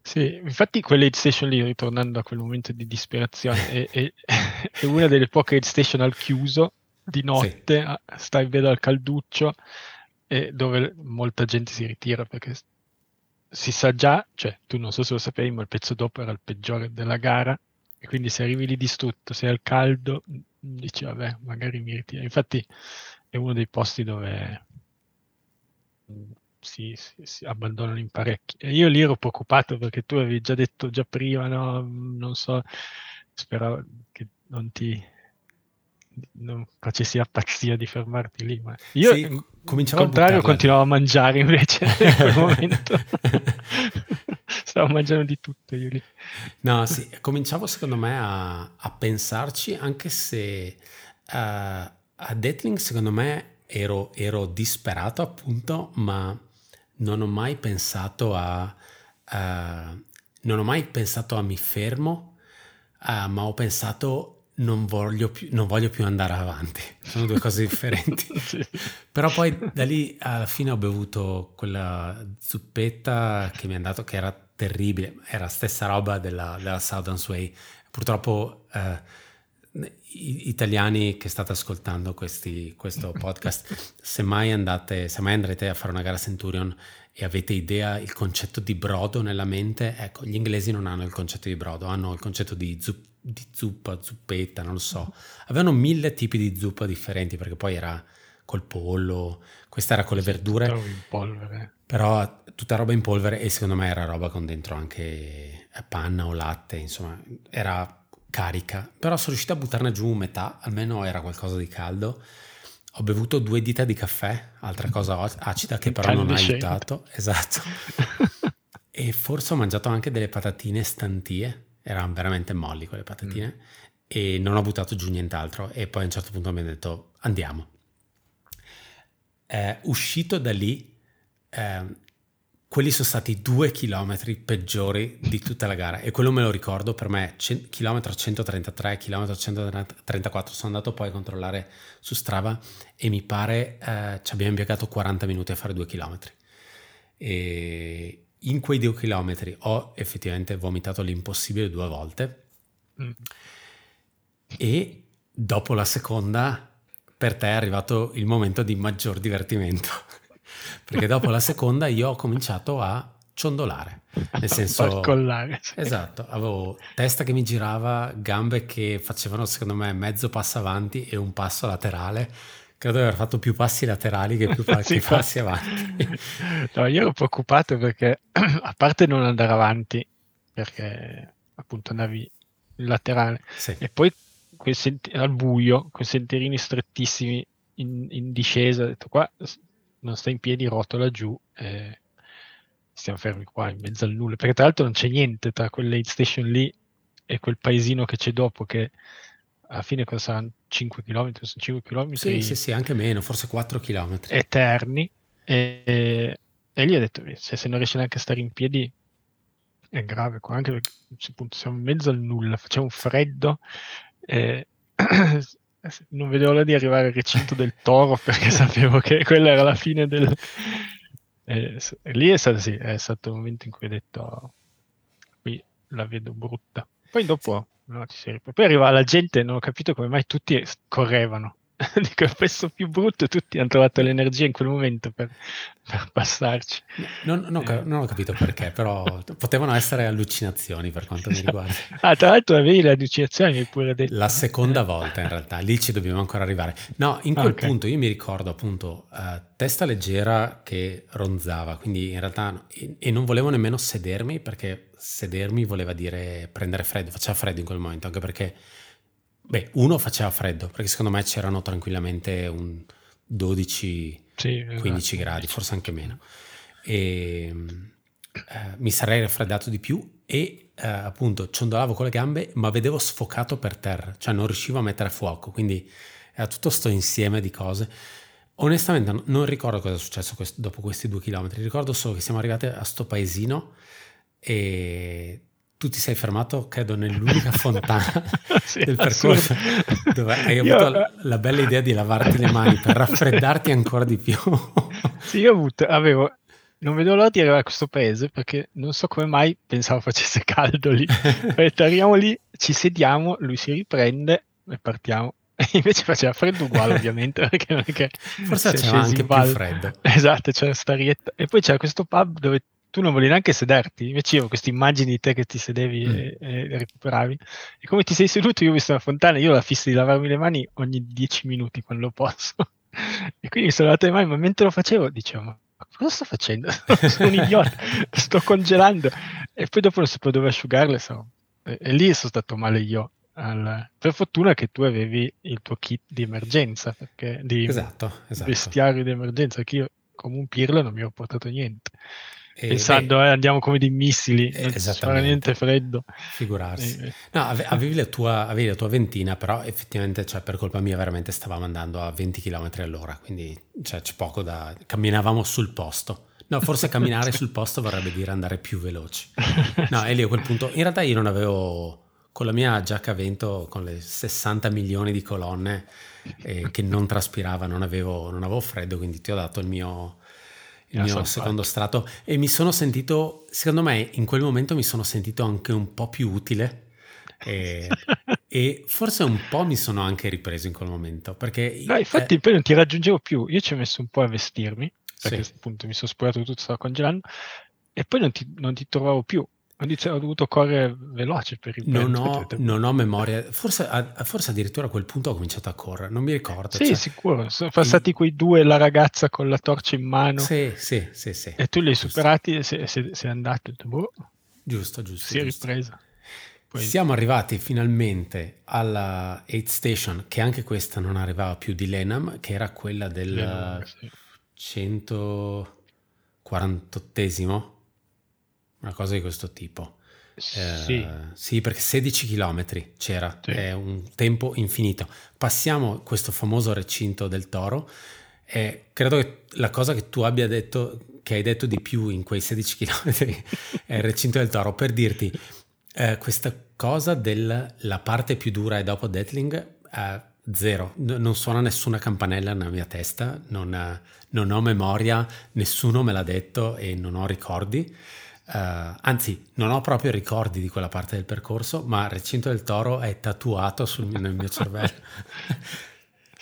Sì, infatti quelle aid station lì, ritornando a quel momento di disperazione, è, è, è una delle poche aid station al chiuso, di notte, sì. stai vedo al calduccio, dove molta gente si ritira perché si sa già, cioè tu non so se lo sapevi, ma il pezzo dopo era il peggiore della gara e quindi se arrivi lì distrutto, sei al caldo, dici vabbè, magari mi ritiro. Infatti è uno dei posti dove si, si, si, abbandonano in parecchi. E io lì ero preoccupato perché tu avevi già detto già prima, no, non so, speravo che non ti non facessi la pazzia di fermarti lì. Ma io, sì, al contrario, continuavo a mangiare invece in quel momento. Stavo mangiando di tutto io lì. No, sì, cominciavo secondo me a, a pensarci, anche se uh, a Deathling secondo me ero, ero, disperato appunto, ma non ho mai pensato a... Uh, non ho mai pensato a mi fermo, uh, ma ho pensato non voglio, più, non voglio più andare avanti. Sono due cose differenti. sì. Però poi da lì alla fine ho bevuto quella zuppetta che mi hanno dato che era terribile, era la stessa roba della, della Southern Sway. Purtroppo eh, italiani che state ascoltando questi, questo podcast, se mai, andate, se mai andrete a fare una gara Centurion e avete idea il concetto di brodo nella mente, ecco, gli inglesi non hanno il concetto di brodo, hanno il concetto di, zup, di zuppa, zuppetta, non lo so. Avevano mille tipi di zuppa differenti perché poi era col pollo, questa era con le verdure. Tutta in polvere. Però tutta roba in polvere e secondo me era roba con dentro anche panna o latte, insomma, era carica. Però sono riuscito a buttarne giù metà, almeno era qualcosa di caldo ho bevuto due dita di caffè, altra cosa acida che però non ha aiutato. Esatto. e forse ho mangiato anche delle patatine stantie, erano veramente molli quelle patatine, mm. e non ho buttato giù nient'altro. E poi a un certo punto mi hanno detto andiamo. Eh, uscito da lì, eh, quelli sono stati i due chilometri peggiori di tutta la gara e quello me lo ricordo per me, c- chilometro 133, chilometro 134, sono andato poi a controllare su Strava e mi pare eh, ci abbiamo impiegato 40 minuti a fare due chilometri. E in quei due chilometri ho effettivamente vomitato l'impossibile due volte mm. e dopo la seconda per te è arrivato il momento di maggior divertimento perché dopo la seconda io ho cominciato a ciondolare, nel senso... collare. Sì. Esatto, avevo testa che mi girava, gambe che facevano secondo me mezzo passo avanti e un passo laterale. Credo di aver fatto più passi laterali che più passi, sì, passi avanti. No, io ero preoccupato perché, a parte non andare avanti, perché appunto andavi in laterale, sì. e poi senti- al buio, con sentierini strettissimi in, in discesa, ho detto qua non sta in piedi, rotola giù e stiamo fermi qua in mezzo al nulla. Perché tra l'altro non c'è niente tra quell'aid station lì e quel paesino che c'è dopo che alla fine cosa saranno 5 km, sono 5 km. Sì, sì, sì, anche meno, forse 4 km. Eterni. E, e gli ho detto, se, se non riesce neanche a stare in piedi è grave qua, anche perché appunto, siamo in mezzo al nulla, facciamo un freddo. Eh, non vedevo l'ora di arrivare al recinto del toro perché sapevo che quella era la fine del... Eh, lì è stato, sì, è stato il momento in cui ho detto qui la vedo brutta. Poi dopo no, poi arriva la gente, non ho capito come mai tutti correvano. Dico, il pezzo più brutto, tutti hanno trovato l'energia in quel momento per, per passarci. Non, non, eh. non, ho capito perché, però potevano essere allucinazioni per quanto mi riguarda. Ah, tra l'altro avevi le allucinazioni, mi pure detto. La seconda volta in realtà, lì ci dobbiamo ancora arrivare. No, in quel okay. punto io mi ricordo appunto uh, testa leggera che ronzava, quindi in realtà, e, e non volevo nemmeno sedermi perché sedermi voleva dire prendere freddo, faceva freddo in quel momento, anche perché Beh, uno faceva freddo, perché secondo me c'erano tranquillamente un 12, sì, 15 esatto. gradi, forse anche meno. E eh, mi sarei raffreddato di più e eh, appunto ciondolavo con le gambe, ma vedevo sfocato per terra, cioè non riuscivo a mettere a fuoco, quindi era tutto questo insieme di cose. Onestamente non ricordo cosa è successo quest- dopo questi due chilometri, ricordo solo che siamo arrivati a sto paesino e tu ti sei fermato, credo, nell'unica fontana sì, del percorso dove hai avuto io... la, la, bella idea di lavarti le mani per raffreddarti ancora di più. sì, io avuto, avevo, non vedo l'ora di arrivare a questo paese perché non so come mai pensavo facesse caldo lì. detto, arriviamo lì, ci sediamo, lui si riprende e partiamo. E invece faceva freddo uguale, ovviamente, perché non è che forse c'era anche più freddo. Esatto, c'era sta rietta. E poi c'era questo pub dove tu non volevi neanche sederti, invece io ho queste immagini di te che ti sedevi mm. e, e, recuperavi. E come ti sei seduto, io ho visto la fontana, io ho la fissa di lavarmi le mani ogni 10 minuti quando posso. e quindi mi sono lavato le mani, ma mentre lo facevo dicevo, ma cosa sto facendo? sono un idiota, sto congelando. E poi dopo non sapevo dove asciugarle, so. e, e, lì sono stato male io. Al... Per fortuna che tu avevi il tuo kit di emergenza, perché di esatto, esatto. vestiario di emergenza, che io come un pirlo non mi ho portato niente. Pensando, beh, eh, andiamo come dei missili, non fa niente freddo. Figurarsi. Eh, eh. No, avevi la, tua, avevi la tua ventina, però effettivamente, cioè, per colpa mia, veramente stavamo andando a 20 km all'ora, quindi cioè, c'è poco da... camminavamo sul posto. No, forse camminare sul posto vorrebbe dire andare più veloci. No, e lì a quel punto, in realtà io non avevo, con la mia giacca a vento, con le 60 milioni di colonne eh, che non traspirava, non avevo, non avevo freddo, quindi ti ho dato il mio il mio secondo strato. E mi sono sentito, secondo me in quel momento mi sono sentito anche un po' più utile. E, e forse un po' mi sono anche ripreso in quel momento perché... No, infatti eh, poi non ti raggiungevo più, io ci ho messo un po' a vestirmi perché sì. appunto mi sono spogliato tutto, stavo congelando e poi non ti, non ti trovavo più ho dovuto correre veloce per il non ho, non ho memoria, forse, forse, addirittura a quel punto ho cominciato a correre, non mi ricordo. Sì, cioè, sicuro, sono passati quei due, la ragazza con la torcia in mano. Sì, sì, sì. sì e tu li hai superati e sei, sei, sei andato. Boh, giusto, giusto. Si è ripresa. Poi... Siamo arrivati finalmente alla 8 Station, che anche questa non arrivava più di Lenam, che era quella del Lenam, sì. 148esimo una cosa di questo tipo. Sì. Eh, sì, perché 16 km c'era, sì. è un tempo infinito. Passiamo questo famoso recinto del Toro e credo che la cosa che tu abbia detto, che hai detto di più in quei 16 km è il recinto del Toro, per dirti eh, questa cosa della parte più dura e dopo Deathling, eh, zero, non suona nessuna campanella nella mia testa, non, non ho memoria, nessuno me l'ha detto e non ho ricordi. Uh, anzi, non ho proprio ricordi di quella parte del percorso, ma recinto del toro è tatuato sul, nel mio cervello.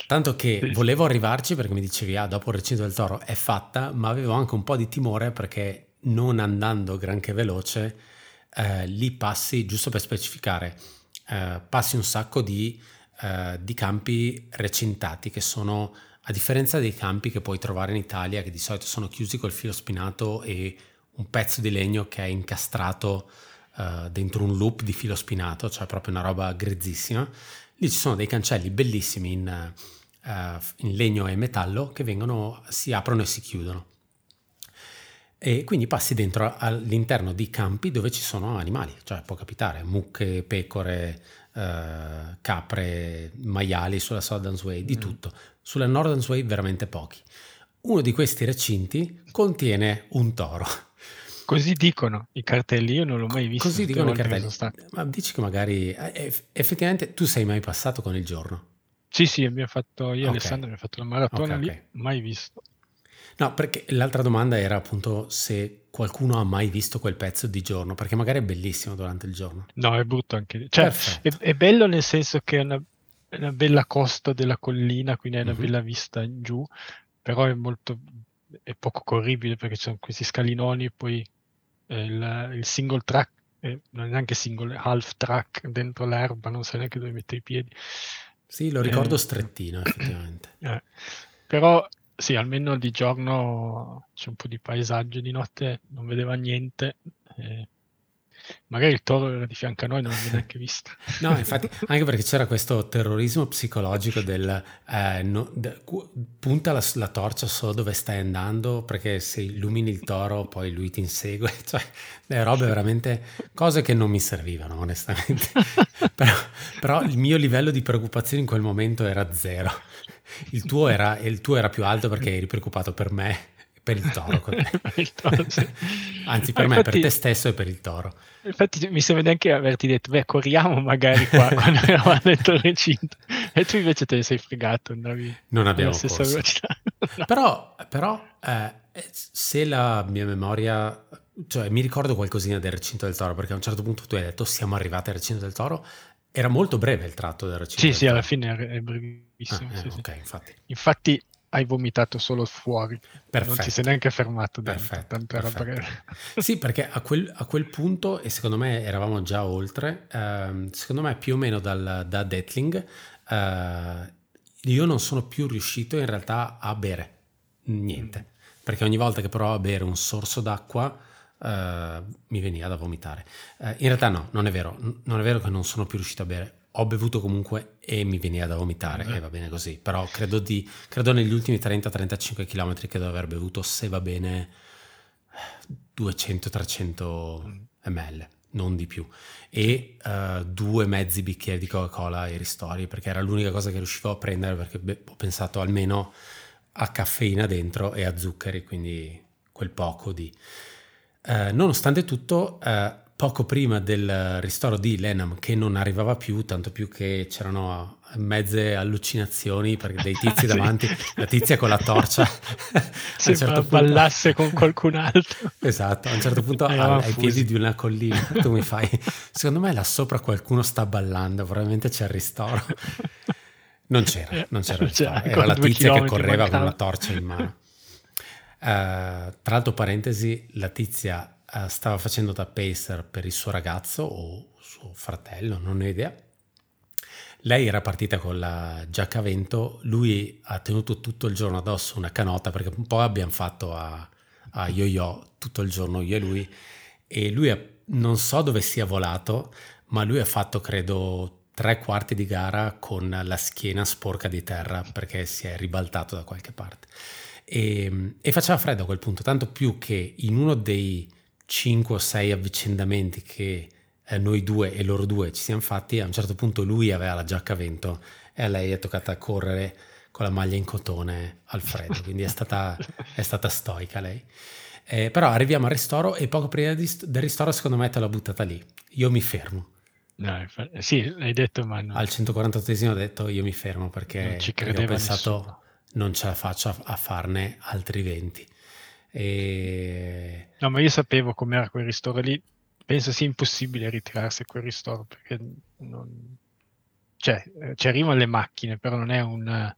Tanto che volevo arrivarci perché mi dicevi, ah, dopo il recinto del toro è fatta, ma avevo anche un po' di timore perché non andando granché veloce, eh, lì passi, giusto per specificare, eh, passi un sacco di, eh, di campi recintati che sono, a differenza dei campi che puoi trovare in Italia, che di solito sono chiusi col filo spinato e un pezzo di legno che è incastrato uh, dentro un loop di filo spinato, cioè proprio una roba grizzissima. Lì ci sono dei cancelli bellissimi in, uh, in legno e metallo che vengono, si aprono e si chiudono. E quindi passi dentro all'interno di campi dove ci sono animali, cioè può capitare mucche, pecore, uh, capre, maiali sulla Southern Way, di mm. tutto. Sulla Northern Way veramente pochi. Uno di questi recinti contiene un toro. Così dicono i cartelli, io non l'ho mai visto. Così dicono i cartelli. Ma dici che magari eh, effettivamente tu sei mai passato con il giorno? Sì, sì, io okay. Alessandro abbiamo fatto la maratona okay, lì, okay. mai visto. No, perché l'altra domanda era appunto se qualcuno ha mai visto quel pezzo di giorno, perché magari è bellissimo durante il giorno. No, è brutto anche. Cioè, è, è, bello nel senso che è una, una, bella costa della collina, quindi è una mm-hmm. bella vista in giù, però è molto è poco corribile perché ci sono questi scalinoni e poi il, il single track, eh, non è neanche single, half track dentro l'erba, non sai neanche dove mettere i piedi. Sì, lo ricordo eh, strettino effettivamente. Eh, però sì, almeno di giorno c'è un po' di paesaggio, di notte non vedeva niente. Eh, magari il toro era di fianco a noi, non l'abbiamo neanche visto. No, infatti, anche perché c'era questo terrorismo psicologico del eh, no, de, punta la, la, torcia solo dove stai andando, perché se illumini il toro poi lui ti insegue, cioè le robe veramente, cose che non mi servivano onestamente. però, però il mio livello di preoccupazione in quel momento era zero. Il tuo era, il tuo era più alto perché eri preoccupato per me per il toro. il toro sì. Anzi, per ah, me, infatti, per te stesso e per il toro. Infatti, mi sembra neanche averti detto, beh, corriamo magari qua quando eravamo dentro recinto. E tu invece te ne sei fregato, andavi non abbiamo velocità. no. Però, però eh, se la mia memoria, cioè mi ricordo qualcosina del recinto del toro, perché a un certo punto tu hai detto siamo arrivati al recinto del toro. Era molto breve il tratto del recinto. Sì, sì, alla fine è brevissimo. Ah, eh, sì, ok, sì. infatti. Infatti hai vomitato solo fuori, perfetto. non ti sei neanche fermato dentro, perfetto, perfetto. sì, perché a quel, a quel, punto, e secondo me eravamo già oltre, ehm, secondo me più o meno dal, da Deathling, eh, io non sono più riuscito in realtà a bere niente, mm. perché ogni volta che provavo a bere un sorso d'acqua eh, mi veniva da vomitare. Eh, in realtà no, non è vero, non è vero che non sono più riuscito a bere ho bevuto comunque e mi veniva da vomitare mm-hmm. e va bene così, però credo, di, credo negli ultimi 30-35 km che devo aver bevuto, se va bene, 200-300 ml, non di più, e uh, due mezzi bicchieri di Coca-Cola ai ristori, perché era l'unica cosa che riuscivo a prendere, perché beh, ho pensato almeno a caffeina dentro e a zuccheri, quindi quel poco di... Uh, nonostante tutto, uh, poco prima del ristoro di Lenham, che non arrivava più, tanto più che c'erano mezze allucinazioni perché dei tizi davanti, la tizia con la torcia se certo ballasse con qualcun altro. Esatto, a un certo punto ai, ai piedi di una collina tu mi fai, secondo me là sopra qualcuno sta ballando, probabilmente c'è il ristoro. Non c'era, non c'era, il ristoro. era la tizia che correva mancava. con la torcia in mano. Uh, tra l'altro, parentesi, la tizia stava facendo da pacer per il suo ragazzo o suo fratello, non ho idea lei era partita con la giacca a vento, lui ha tenuto tutto il giorno addosso una canota perché un po' abbiamo fatto a, a yo-yo tutto il giorno io e lui e lui ha, non so dove sia volato, ma lui ha fatto credo tre quarti di gara con la schiena sporca di terra perché si è ribaltato da qualche parte. E, e faceva freddo a quel punto, tanto più che in uno dei 5 o 6 avvicendamenti che eh, noi due e loro due ci siamo fatti, a un certo punto lui aveva la giacca a vento e a lei è toccata correre con la maglia in cotone al freddo, quindi è stata, è stata stoica lei. Eh, però arriviamo al ristoro e poco prima del ristoro secondo me te l'ho buttata lì. Io mi fermo. No, sì, l'hai detto, ma no. Al 148 ho detto io mi fermo perché, perché ho pensato nessuno. non ce la faccio a, a farne altri 20. E... No, ma io sapevo com'era quel ristoro lì, penso sia impossibile ritirarsi a quel ristoro perché non... cioè, eh, ci arrivano le macchine, però non è un...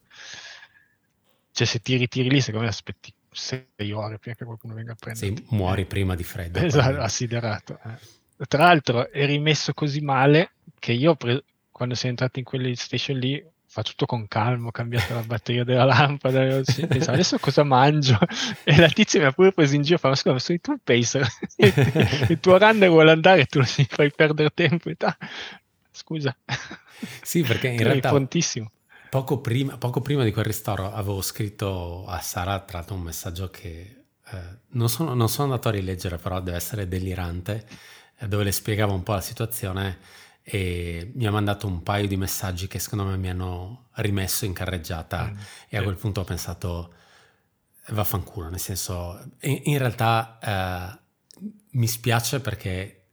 Cioè, se ti ritiri lì, secondo me aspetti sei ore prima che qualcuno venga a prendere. Sì, muori prima di freddo. Esatto, assiderato. Eh. Tra l'altro è rimesso così male che io, pre- quando sei entrato in quelle station lì, fa tutto con calma, ho cambiato la batteria della lampada, pensavo adesso cosa mangio? E la tizia mi ha pure preso in giro, fa ma scusa, sei tu il pacer, il tuo runner vuole andare e tu mi fai perdere tempo, e ta. scusa. Sì, perché in realtà... Poco prima, poco prima, di quel ristoro avevo scritto a Sara, tra l'altro, un messaggio che eh, non, sono, non, sono, andato a rileggere, però deve essere delirante, eh, dove le spiegavo un po' la situazione e mi ha mandato un paio di messaggi che secondo me mi hanno rimesso in carreggiata mm, e a quel punto ho pensato vaffanculo, nel senso in, in realtà eh, mi spiace perché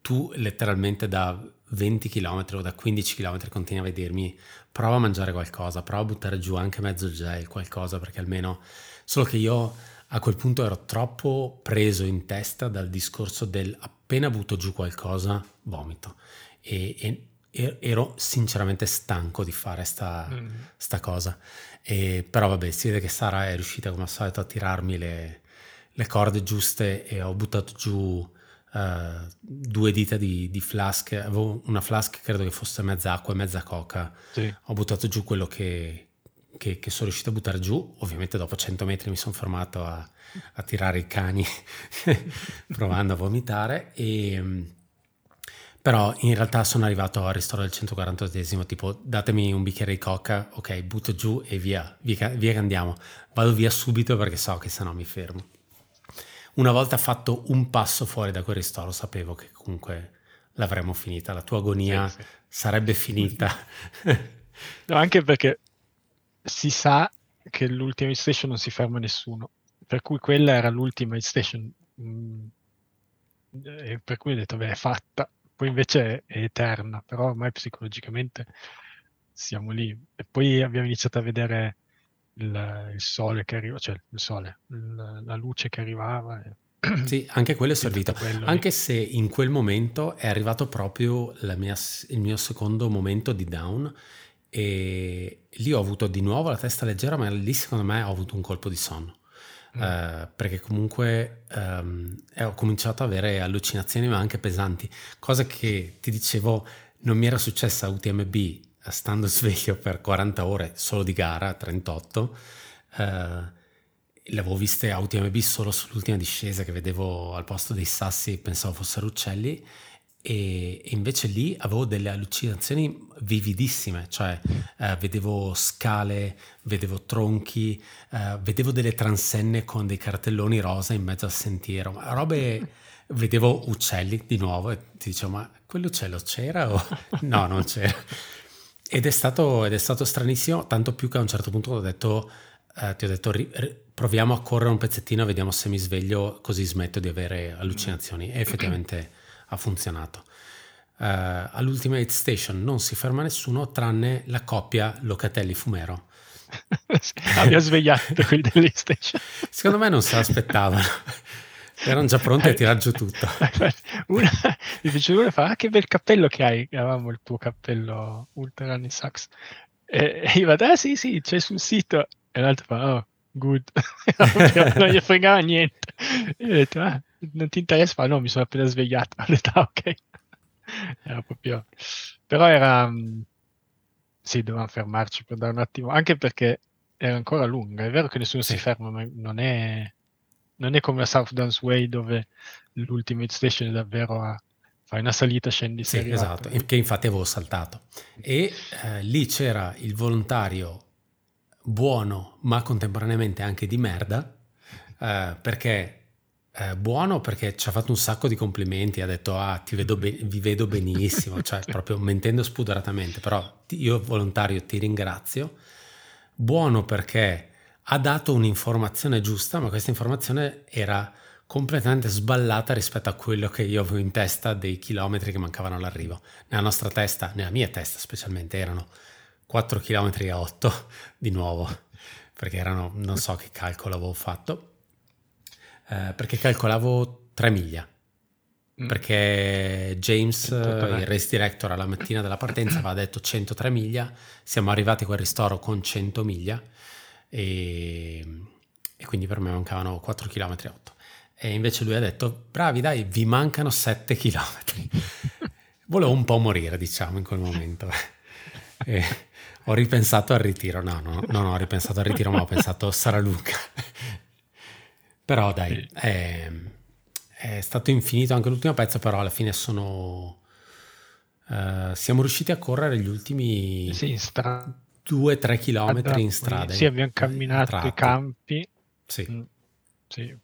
tu letteralmente da 20 km o da 15 km continuavi a dirmi prova a mangiare qualcosa, prova a buttare giù anche mezzo gel, qualcosa perché almeno solo che io a quel punto ero troppo preso in testa dal discorso del appena butto giù qualcosa vomito e, e ero sinceramente stanco di fare sta, mm. sta cosa. E, però vabbè, si vede che Sara è riuscita come al solito a tirarmi le, le corde giuste e ho buttato giù uh, due dita di, di, flask. Avevo una flask credo che fosse mezza acqua e mezza coca. Sì. Ho buttato giù quello che, che, che, sono riuscito a buttare giù. Ovviamente dopo 100 metri mi sono fermato a, a tirare i cani provando a vomitare e però in realtà sono arrivato al ristoro del 148esimo, tipo datemi un bicchiere di coca, ok, butto giù e via, via, via che andiamo. Vado via subito perché so che sennò mi fermo. Una volta fatto un passo fuori da quel ristoro sapevo che comunque l'avremmo finita, la tua agonia sì, sì. sarebbe finita. no, anche perché si sa che l'ultima station non si ferma nessuno, per cui quella era l'ultima station. Mm, per cui ho detto, beh, è fatta, poi invece è eterna, però ormai psicologicamente siamo lì. E poi abbiamo iniziato a vedere il, il sole che arriva, cioè il sole, il, la luce che arrivava. Sì, anche quello è servito. Anche se in quel momento è arrivato proprio mia, il mio secondo momento di down e lì ho avuto di nuovo la testa leggera, ma lì secondo me ho avuto un colpo di sonno. Uh, perché comunque um, ho cominciato ad avere allucinazioni ma anche pesanti, cosa che ti dicevo non mi era successa a UTMB stando sveglio per 40 ore solo di gara, 38. Uh, l'avevo viste a UTMB solo sull'ultima discesa che vedevo al posto dei sassi, pensavo fossero uccelli e, invece lì avevo delle allucinazioni vividissime, cioè eh, vedevo scale, vedevo tronchi, eh, vedevo delle transenne con dei cartelloni rosa in mezzo al sentiero, robe, vedevo uccelli di nuovo e ti dicevo ma quell'uccello c'era o no non c'era? Ed è stato, ed è stato stranissimo, tanto più che a un certo punto ho detto, eh, ti ho detto ri, ri, proviamo a correre un pezzettino, vediamo se mi sveglio così smetto di avere allucinazioni e effettivamente ha funzionato. Uh, all'Ultimate Station non si ferma nessuno tranne la coppia Locatelli-Fumero. Abbia svegliato quelli dell'Station. Secondo me non se l'aspettavano. Erano già pronti a tirar giù tutto. Una, mi fece una fa, ah che bel cappello che hai. Avevamo il tuo cappello Ultra Running Sax. E, e io vado, ah sì sì, c'è sul sito. E l'altro fa, oh, good. non gli fregava niente. E io ho detto, ah, non ti interessa? Ma no, mi sono appena svegliato. Detto, ah, ok. Era proprio... Però era... Mm, sì, dovevamo fermarci per dare un attimo, anche perché era ancora lunga. È vero che nessuno si ferma, ma non è, non è come a South Dance Way dove l'Ultimate Station è davvero a fai una salita, scendi, sì, esatto, che infatti avevo saltato. E eh, lì c'era il volontario buono, ma contemporaneamente anche di merda, eh, perché eh, buono perché ci ha fatto un sacco di complimenti, ha detto ah ti vedo be- vi vedo benissimo, cioè proprio mentendo spudoratamente, però io volontario ti ringrazio. Buono perché ha dato un'informazione giusta, ma questa informazione era completamente sballata rispetto a quello che io avevo in testa dei chilometri che mancavano all'arrivo. Nella nostra testa, nella mia testa specialmente, erano 4 km e 8 di nuovo, perché erano, non so che calcolo avevo fatto, eh, perché calcolavo 3 miglia. Mm. Perché James, il race director, alla mattina della partenza aveva detto 103 miglia, siamo arrivati a quel ristoro con 100 miglia e, e quindi per me mancavano 4 km e 8. E invece lui ha detto, bravi dai, vi mancano 7 km. Volevo un po' morire, diciamo, in quel momento. e ho ripensato al ritiro, no, no, non ho ripensato al ritiro, ma ho pensato sarà lunga. Però dai, è, è, stato infinito anche l'ultimo pezzo, però alla fine sono... Uh, siamo riusciti a correre gli ultimi sì, stra... 2-3 km in strada. Sì, abbiamo camminato i campi. Sì. Mm, sì.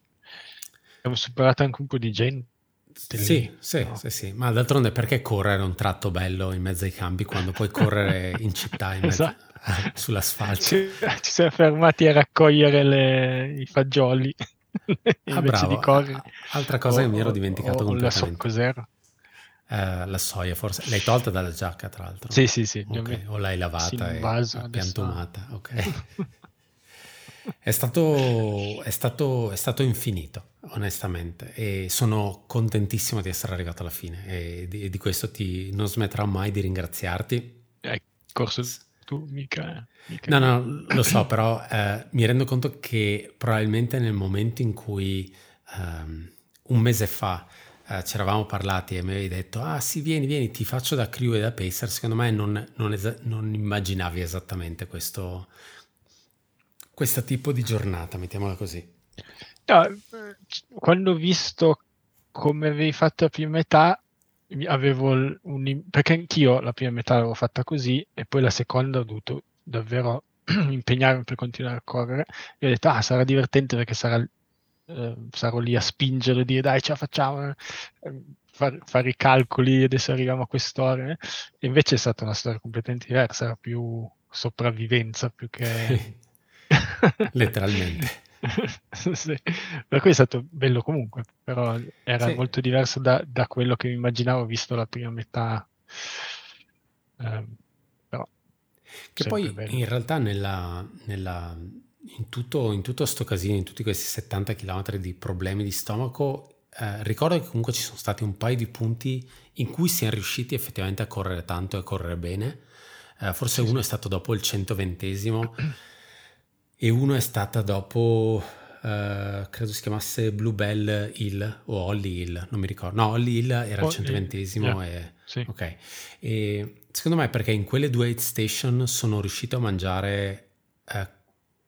Abbiamo superato anche un po' di gente. Sì, sì, no. sì, sì, ma d'altronde perché correre un tratto bello in mezzo ai campi quando puoi correre in città in mezzo, esatto. sull'asfalto? Ci, ci siamo fermati a raccogliere le, i fagioli. Ah, bravo. Altra cosa o, che mi ero dimenticato o, completamente. Cos'era? Uh, la soia, forse l'hai tolta dalla giacca, tra l'altro. Sì, sì, sì. Okay. O l'hai lavata e piantumata. Ok. è, stato, è, stato, è stato infinito, onestamente, e sono contentissimo di essere arrivato alla fine. E di, di questo ti, non smetterò mai di ringraziarti. Hai corso tu, mica, mica. No, no, lo so, però eh, mi rendo conto che probabilmente nel momento in cui um, un mese fa eh, ci eravamo parlati e mi avevi detto, ah sì, vieni, vieni, ti faccio da crew e da pacer, secondo me non, non, esa- non immaginavi esattamente questo, questo tipo di giornata, mettiamola così. No, quando ho visto come avevi fatto la prima metà, avevo un, perché anch'io la prima metà l'avevo fatta così e poi la seconda ho dovuto davvero impegnarmi per continuare a correre e ho detto ah sarà divertente perché sarà, eh, sarò lì a spingere dire dai ce la facciamo eh, far, fare i calcoli adesso arriviamo a quest'ora eh. e invece è stata una storia completamente diversa era più sopravvivenza più che letteralmente sì. Per cui è stato bello comunque, però era sì. molto diverso da, da, quello che mi immaginavo visto la prima metà. Eh, però, che poi bello. in realtà nella, nella, in, tutto, in tutto sto casino, in tutti questi 70 km di problemi di stomaco, eh, ricordo che comunque ci sono stati un paio di punti in cui siamo riusciti effettivamente a correre tanto e a correre bene. Eh, forse sì, uno è stato dopo il 120esimo e uno è stata dopo, uh, credo si chiamasse Bluebell Hill o Holly Hill, non mi ricordo. No, Holly Hill era oh, il 120esimo. Yeah. E, sì. Ok. E secondo me perché in quelle due aid station sono riuscito a mangiare uh,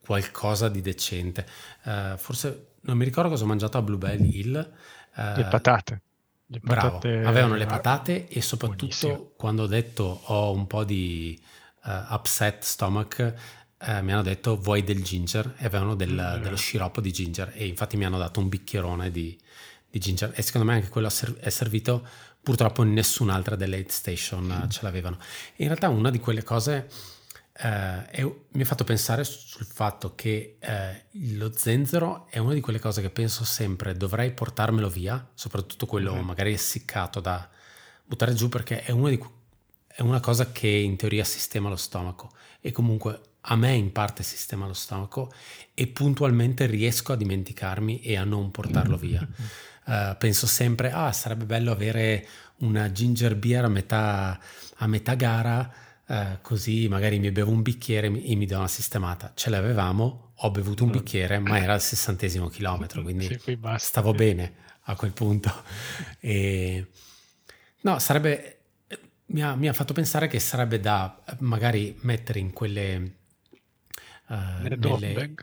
qualcosa di decente. Uh, forse non mi ricordo cosa ho mangiato a Bluebell Hill. Le patate. Le Bravo, avevano le patate e soprattutto buonissimo. quando ho detto ho un po' di uh, upset stomach, uh, mi hanno detto vuoi del ginger e avevano del, mm, dello sciroppo di ginger e infatti mi hanno dato un bicchierone di, di ginger e secondo me anche quello è servito purtroppo in nessun'altra delle aid station mm. ce l'avevano. E in realtà una di quelle cose eh, è, mi ha fatto pensare sul fatto che eh, lo zenzero è una di quelle cose che penso sempre dovrei portarmelo via, soprattutto quello mm. magari essiccato da buttare giù perché è una, di, è una cosa che in teoria sistema lo stomaco e comunque a me in parte sistema lo stomaco e puntualmente riesco a dimenticarmi e a non portarlo via. Uh, penso sempre, ah, sarebbe bello avere una ginger beer a metà, a metà gara, uh, così magari mi bevo un bicchiere e mi do una sistemata. Ce l'avevamo, ho bevuto un mm. bicchiere, ma era al sessantesimo chilometro, quindi stavo bene a quel punto. E, no, sarebbe... Mi ha, mi ha, fatto pensare che sarebbe da magari mettere in quelle... Uh, nelle,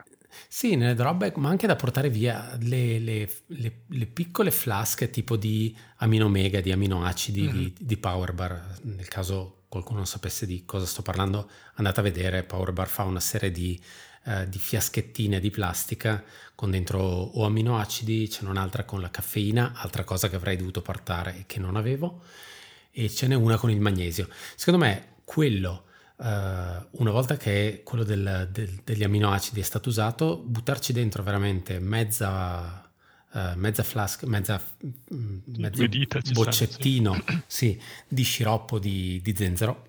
sì, nelle drawback, ma anche da portare via le, le, le, le piccole flasche tipo di aminomega, di aminoacidi, mm-hmm. di, di Power Bar. Nel caso qualcuno non sapesse di cosa sto parlando, andate a vedere, Power Bar fa una serie di, eh, di fiaschettine di plastica con dentro o aminoacidi, c'è un'altra con la caffeina, altra cosa che avrei dovuto portare e che non avevo, e ce n'è una con il magnesio. Secondo me quello una volta che quello del, del, degli aminoacidi è stato usato, buttarci dentro veramente mezza, uh, mezza flask, mezza, mezzo boccettino stanno, sì. Sì, di sciroppo di, di, zenzero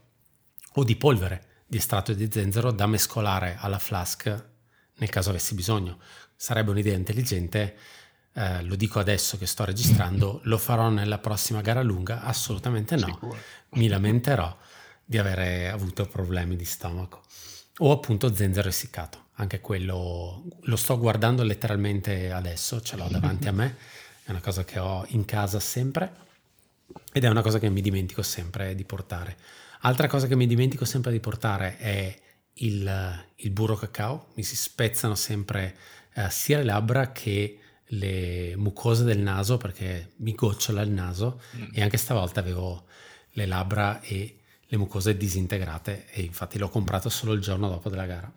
o di polvere di estratto di zenzero da mescolare alla flask nel caso avessi bisogno. Sarebbe un'idea intelligente. Uh, lo dico adesso che sto registrando, lo farò nella prossima gara lunga? Assolutamente no. Sicuro. Mi lamenterò di avere avuto problemi di stomaco. O appunto zenzero essiccato, anche quello lo sto guardando letteralmente adesso, ce l'ho davanti a me, è una cosa che ho in casa sempre ed è una cosa che mi dimentico sempre di portare. Altra cosa che mi dimentico sempre di portare è il, il burro cacao, mi si spezzano sempre eh, sia le labbra che le mucose del naso perché mi gocciola il naso mm. e anche stavolta avevo le labbra e le mucose disintegrate e infatti l'ho comprato solo il giorno dopo della gara.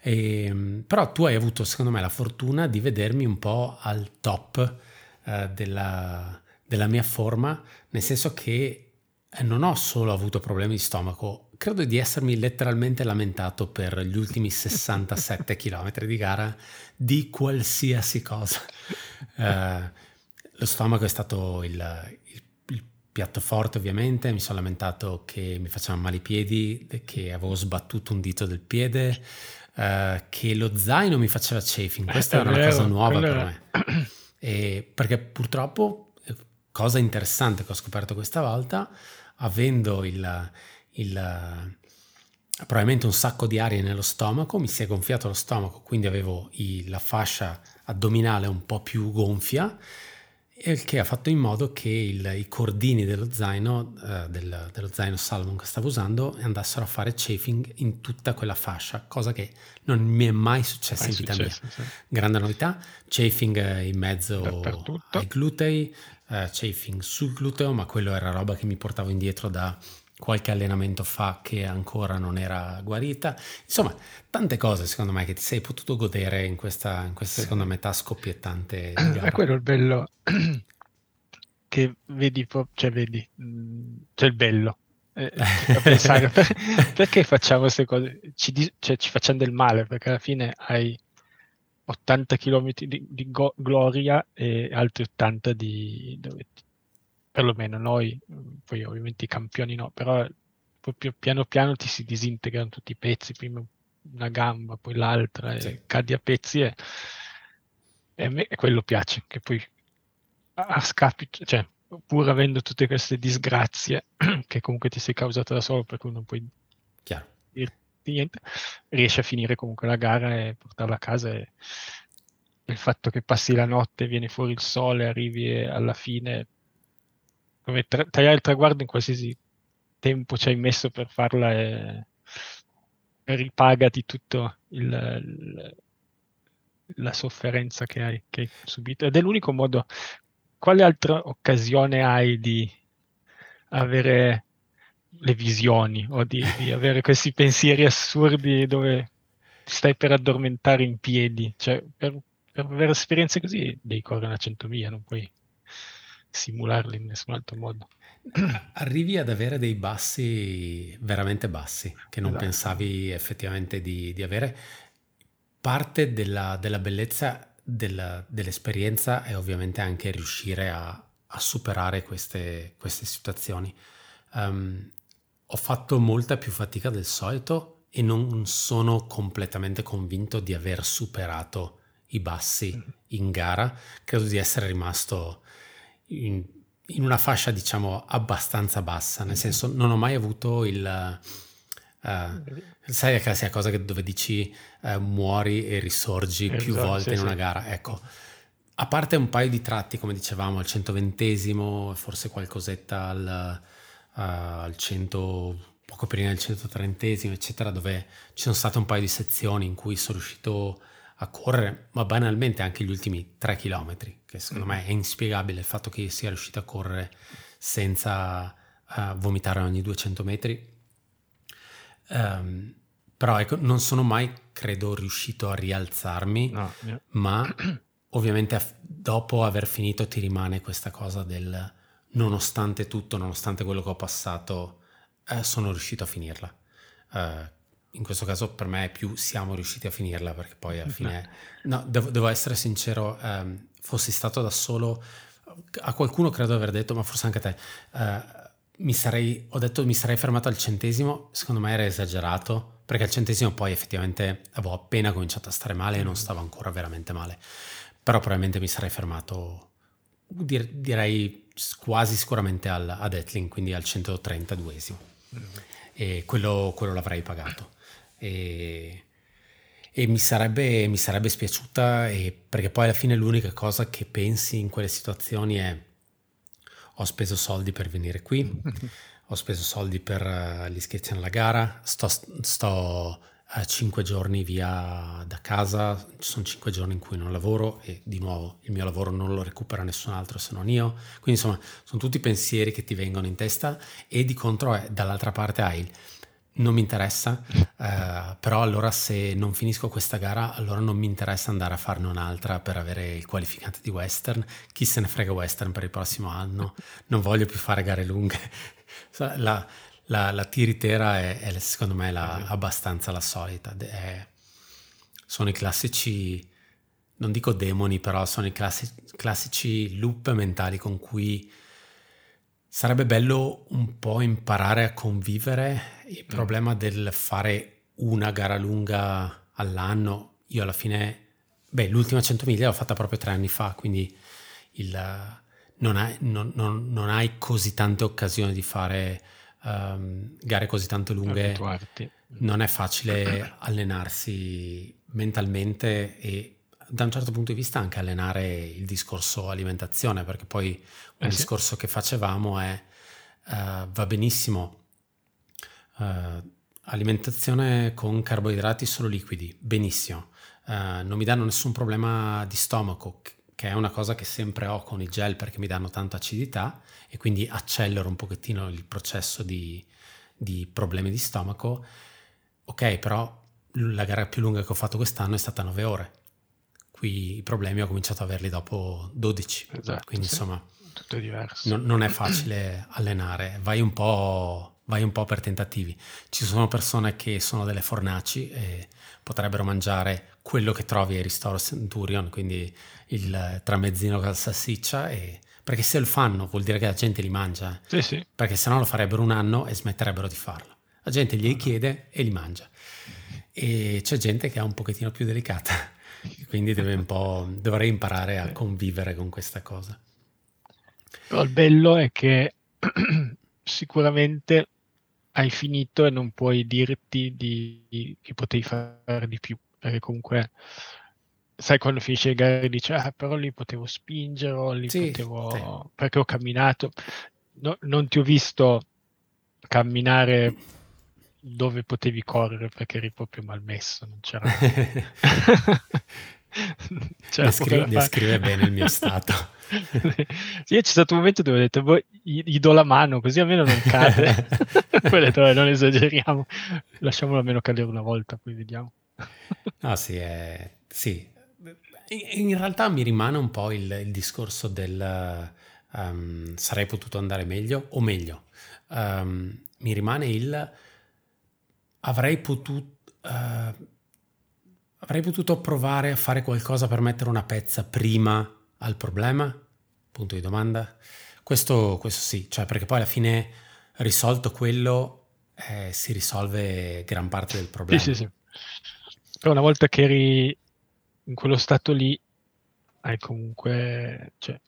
E, ehm, però tu hai avuto secondo me la fortuna di vedermi un po' al top eh, della, della mia forma, nel senso che eh, non ho solo avuto problemi di stomaco, credo di essermi letteralmente lamentato per gli ultimi 67 km di gara di qualsiasi cosa. Uh, lo stomaco è stato il, il piatto forte ovviamente, mi sono lamentato che mi facevano male i piedi, che avevo sbattuto un dito del piede, uh, che lo zaino mi faceva chafing, questa era una cosa nuova per me. E perché purtroppo, eh, cosa interessante che ho scoperto questa volta, avendo il, il probabilmente un sacco di aria nello stomaco, mi si è gonfiato lo stomaco, quindi avevo i, la fascia addominale un po' più gonfia il che ha fatto in modo che il, i cordini dello zaino, eh, del, dello zaino Salomon che stavo usando andassero a fare chafing in tutta quella fascia, cosa che non mi è mai successa mai in vita successo, mia. Sì. Grande novità, chafing in mezzo ai glutei, eh, chafing sul gluteo, ma quello era roba che mi portavo indietro da qualche allenamento fa che ancora non era guarita. Insomma, tante cose secondo me che ti sei potuto godere in questa, in questa seconda metà scoppiettante. È quello il bello che vedi, cioè vedi, mm, c'è il bello. Eh, pensare, perché facciamo queste cose? Ci, cioè, ci, facciamo del male perché alla fine hai 80 km di, di go- gloria e altri 80 di dove perlomeno noi, poi ovviamente i campioni no, però proprio piano piano ti si disintegrano tutti i pezzi, prima una gamba, poi l'altra, sì. e cadi a pezzi e, e, a me quello piace, che poi a scapito, cioè pur avendo tutte queste disgrazie che comunque ti sei causata da solo, per cui non puoi Chiaro. dirti niente, riesci a finire comunque la gara e portarla a casa e il fatto che passi la notte, viene fuori il sole, arrivi alla fine come tra- tagliare il traguardo in qualsiasi tempo ci hai messo per farla e ripagati tutto il, il, la sofferenza che hai, che hai, subito ed è l'unico modo quale altra occasione hai di avere le visioni o di, di avere questi pensieri assurdi dove stai per addormentare in piedi? Cioè, per, per avere esperienze così devi correre a 100 miglia, non puoi simularli in nessun altro modo. Arrivi ad avere dei bassi veramente bassi che non esatto. pensavi effettivamente di, di avere. Parte della, della bellezza della, dell'esperienza è ovviamente anche riuscire a, a superare queste, queste situazioni. Um, ho fatto molta più fatica del solito e non sono completamente convinto di aver superato i bassi mm. in gara. Credo di essere rimasto in, in una fascia, diciamo, abbastanza bassa, nel senso non ho mai avuto il... Uh, sai la classica cosa che, dove dici uh, muori e risorgi esatto, più volte sì, in una sì. gara? Ecco, a parte un paio di tratti, come dicevamo, al 120 forse qualcosetta al, uh, al 100, poco prima del 130 eccetera, dove ci sono state un paio di sezioni in cui sono riuscito a correre, ma banalmente anche gli ultimi 3 km, che secondo mm. me è inspiegabile il fatto che sia riuscito a correre senza uh, vomitare ogni 200 metri. Um, però ecco, non sono mai, credo, riuscito a rialzarmi, no, yeah. ma ovviamente dopo aver finito ti rimane questa cosa del nonostante tutto, nonostante quello che ho passato, eh, sono riuscito a finirla. Uh, in questo caso per me è più siamo riusciti a finirla perché poi alla fine... No, devo, devo essere sincero, um, fossi stato da solo, a qualcuno credo di aver detto, ma forse anche a te, uh, mi sarei, ho detto mi sarei fermato al centesimo, secondo me era esagerato, perché al centesimo poi effettivamente avevo appena cominciato a stare male e non stavo ancora veramente male, però probabilmente mi sarei fermato, direi quasi sicuramente al, ad Etling, quindi al 132esimo, mm. e quello, quello l'avrei pagato e, e mi, sarebbe, mi sarebbe spiaciuta e, perché poi alla fine l'unica cosa che pensi in quelle situazioni è ho speso soldi per venire qui, ho speso soldi per uh, l'iscrizione alla gara, sto, sto uh, cinque giorni via da casa, ci sono cinque giorni in cui non lavoro e di nuovo il mio lavoro non lo recupera nessun altro se non io, quindi insomma sono tutti pensieri che ti vengono in testa e di contro è, dall'altra parte hai il non mi interessa, eh, però allora se non finisco questa gara, allora non mi interessa andare a farne un'altra per avere il qualificante di Western. Chi se ne frega Western per il prossimo anno? Non voglio più fare gare lunghe. La, la, la tiritera è, è, secondo me la, abbastanza la solita. È, sono i classici, non dico demoni, però sono i classici, classici loop mentali con cui Sarebbe bello un po' imparare a convivere. Il mm. problema del fare una gara lunga all'anno, io alla fine, beh, l'ultima 100 miglia l'ho fatta proprio tre anni fa, quindi il, non, hai, non, non, non, hai, così tante occasioni di fare um, gare così tanto lunghe. Abituarti. Non è facile allenarsi mentalmente e da un certo punto di vista anche allenare il discorso alimentazione, perché poi un eh sì. discorso che facevamo è uh, va benissimo uh, alimentazione con carboidrati solo liquidi, benissimo, uh, non mi danno nessun problema di stomaco, che è una cosa che sempre ho con i gel perché mi danno tanta acidità e quindi accelero un pochettino il processo di, di problemi di stomaco. Ok, però la gara più lunga che ho fatto quest'anno è stata 9 ore Qui i problemi ho cominciato a averli dopo 12, esatto, quindi sì. insomma. Non, non, è facile allenare, vai un, vai un, po', per tentativi. Ci sono persone che sono delle fornaci e potrebbero mangiare quello che trovi ai ristori Centurion, quindi il tramezzino con la salsiccia, e, perché se lo fanno vuol dire che la gente li mangia, sì, sì. perché se no lo farebbero un anno e smetterebbero di farlo. La gente gli chiede e li mangia. E c'è gente che è un pochettino più delicata quindi deve un po', dovrei imparare a convivere con questa cosa. Però il bello è che sicuramente hai finito e non puoi dirti di, che potevi fare di più, perché comunque sai quando finisce le gare dici ah però lì potevo spingere o lì sì, potevo sì. perché ho camminato no, non ti ho visto camminare dove potevi correre perché eri proprio malmesso, non c'era... c'era descrive, descrive bene il mio stato. sì, c'è stato un momento dove ho detto, boh, gli, gli, do la mano così almeno non cade. poi ho detto, non esageriamo, lasciamolo almeno cadere una volta, poi vediamo. ah sì, è... sì. In realtà mi rimane un po' il, il discorso del um, sarei potuto andare meglio o meglio. Um, mi rimane il avrei potuto... Uh, avrei potuto provare a fare qualcosa per mettere una pezza prima al problema? Punto di domanda. Questo, questo sì, cioè perché poi alla fine risolto quello eh, si risolve gran parte del problema. Sì, sì, sì. Però una volta che eri in quello stato lì, hai comunque, cioè,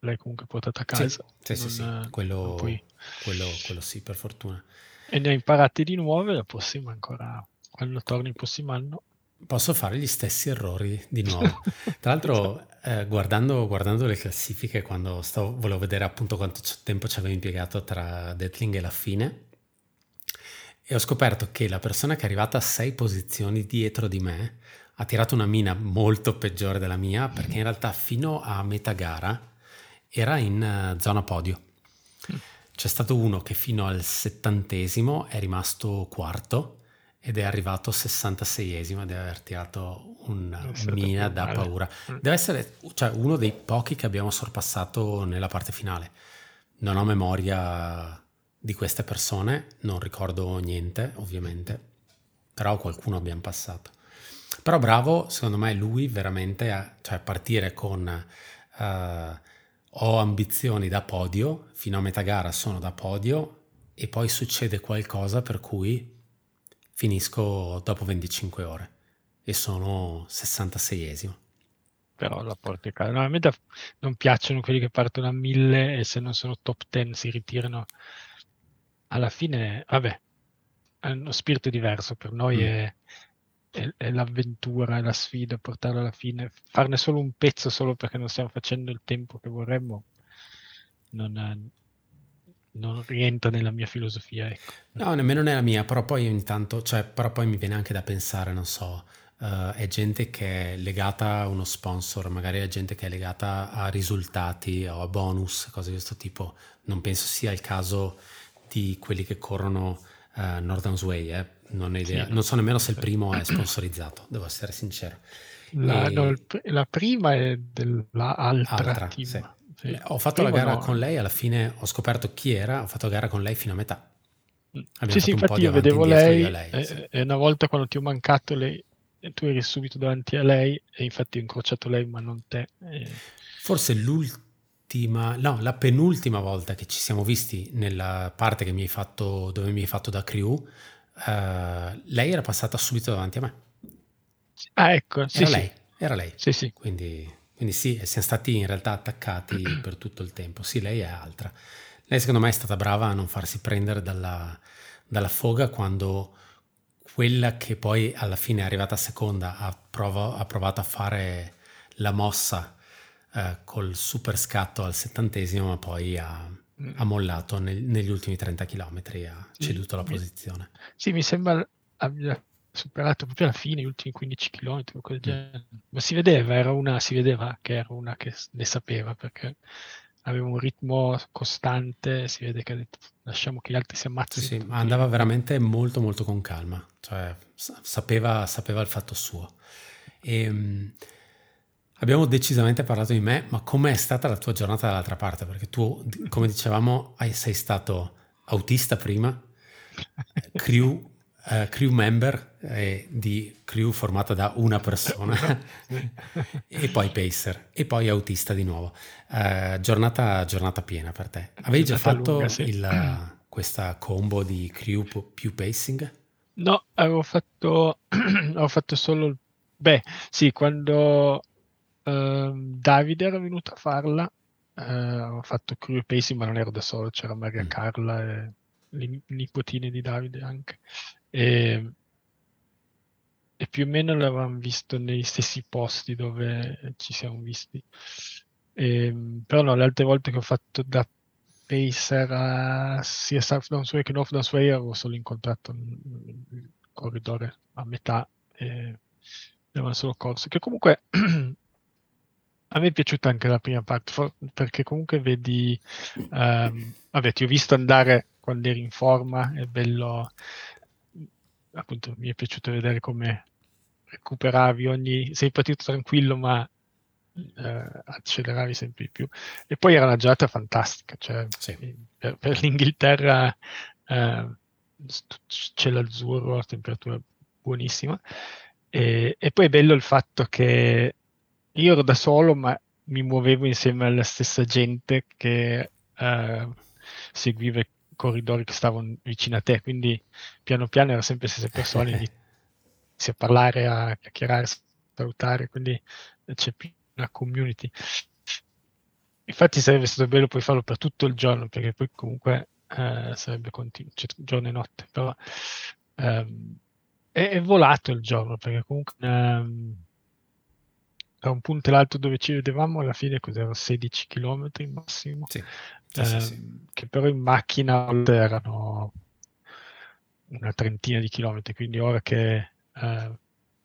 l'hai comunque portata a casa. Sì, sì, sì, sì. Quello, puoi... quello, quello, sì, per fortuna. E ne hai imparate di nuove, la prossima ancora, quando torni il prossimo anno, posso fare gli stessi errori di nuovo. Tra l'altro, eh, guardando, guardando, le classifiche, quando stavo, volevo vedere appunto quanto tempo ci avevo impiegato tra Deathling e la fine, e ho scoperto che la persona che è arrivata a sei posizioni dietro di me ha tirato una mina molto peggiore della mia, perché in realtà fino a metà gara era in uh, zona podio. C'è stato uno che fino al settantesimo è rimasto quarto ed è arrivato 66esimo di aver tirato una mina da male. paura. Mm. Deve essere cioè, uno dei pochi che abbiamo sorpassato nella parte finale. Non ho memoria di queste persone, non ricordo niente ovviamente, però qualcuno abbiamo passato. Però bravo, secondo me lui veramente a cioè, partire con uh, ho ambizioni da podio, fino a metà gara sono da podio e poi succede qualcosa per cui finisco dopo 25 ore e sono 66esimo. Però la porti a casa. Normalmente non piacciono quelli che partono a 1000 e se non sono top 10 si ritirano. Alla fine, vabbè, è uno spirito diverso. Per noi mm. è, è, è, l'avventura, è la sfida, portarlo alla fine. Farne solo un pezzo solo perché non stiamo facendo il tempo che vorremmo non, non rientra nella mia filosofia. Ecco. No, nemmeno nella mia, però poi ogni tanto, cioè, però poi mi viene anche da pensare, non so, uh, è gente che è legata a uno sponsor, magari è gente che è legata a risultati o a bonus, cose di questo tipo. Non penso sia il caso di quelli che corrono uh, Northern Way, eh? non, idea, sì, non so nemmeno se il primo è sponsorizzato, devo essere sincero. La, e... no, la prima è dell'altra team. Sì. Sì. Ho fatto Prima la gara no. con lei, alla fine ho scoperto chi era, ho fatto la gara con lei fino a metà. Mm. Abbiamo sì, sì, infatti io vedevo lei, lei e, sì. e, una volta quando ti ho mancato lei, tu eri subito davanti a lei e infatti ho incrociato lei ma non te. E... Forse l'ultima, no, la penultima volta che ci siamo visti nella parte che mi hai fatto, dove mi hai fatto da crew, uh, lei era passata subito davanti a me. Ah, ecco, sì, era lei, era lei. Sì, sì. Quindi quindi sì, siamo stati in realtà attaccati per tutto il tempo. Sì, lei è altra. Lei secondo me è stata brava a non farsi prendere dalla, dalla foga quando quella che poi alla fine è arrivata seconda ha, provo, ha provato a fare la mossa eh, col super scatto al settantesimo, ma poi ha, ha mollato nel, negli ultimi 30 km, ha ceduto la posizione. Sì, mi sembra abbia superato proprio alla fine, gli ultimi 15 km, genere. ma si vedeva, era una, si vedeva che era una che ne sapeva perché aveva un ritmo costante, si vede che ha detto lasciamo che gli altri si ammazzino. Sì, sì, ma andava veramente molto molto con calma, cioè sapeva, sapeva il fatto suo. E, um, abbiamo decisamente parlato di me, ma com'è stata la tua giornata dall'altra parte? Perché tu, come dicevamo, sei stato autista prima, crew uh, crew member eh, di crew formata da una persona e poi pacer e poi autista di nuovo. Uh, giornata, giornata, piena per te. Avevi già fatto lunga, sì. il, questa combo di crew più pacing? No, avevo fatto, avevo fatto solo... Beh, sì, quando uh, Davide era venuto a farla, uh, avevo fatto crew pacing, ma non ero da solo, c'era Maria mm. Carla e le nipotine di Davide anche. E, e più o meno l'avevamo visto negli stessi posti dove ci siamo visti. E, però no, le altre volte che ho fatto da pacer a sia South Downsway che North Downsway avevo solo incontrato il corridore a metà e avevano solo corso che comunque a me è piaciuta anche la prima parte, perché comunque vedi, um, vabbè, ti ho visto andare quando eri in forma, è bello, appunto, mi è piaciuto vedere come recuperavi ogni, sei partito tranquillo, ma eh, acceleravi sempre di più. E poi era una giornata fantastica, cioè sì. per, per, l'Inghilterra eh, c'è l'azzurro, la temperatura buonissima. E, e, poi è bello il fatto che io ero da solo, ma mi muovevo insieme alla stessa gente che eh, seguiva corridori che stavano vicino a te, quindi piano piano erano sempre le stesse persone, inizi a parlare, a chiacchierare, a salutare, quindi c'è più una community. Infatti sarebbe stato bello poi farlo per tutto il giorno, perché poi comunque eh, sarebbe continuo, cioè, giorno e notte, però ehm, è, è, volato il giorno, perché comunque ehm, da un punto all'altro dove ci vedevamo alla fine cos'erano 16 km massimo, sì, sì, sì, sì. Che però in macchina erano una trentina di chilometri, quindi ora che eh,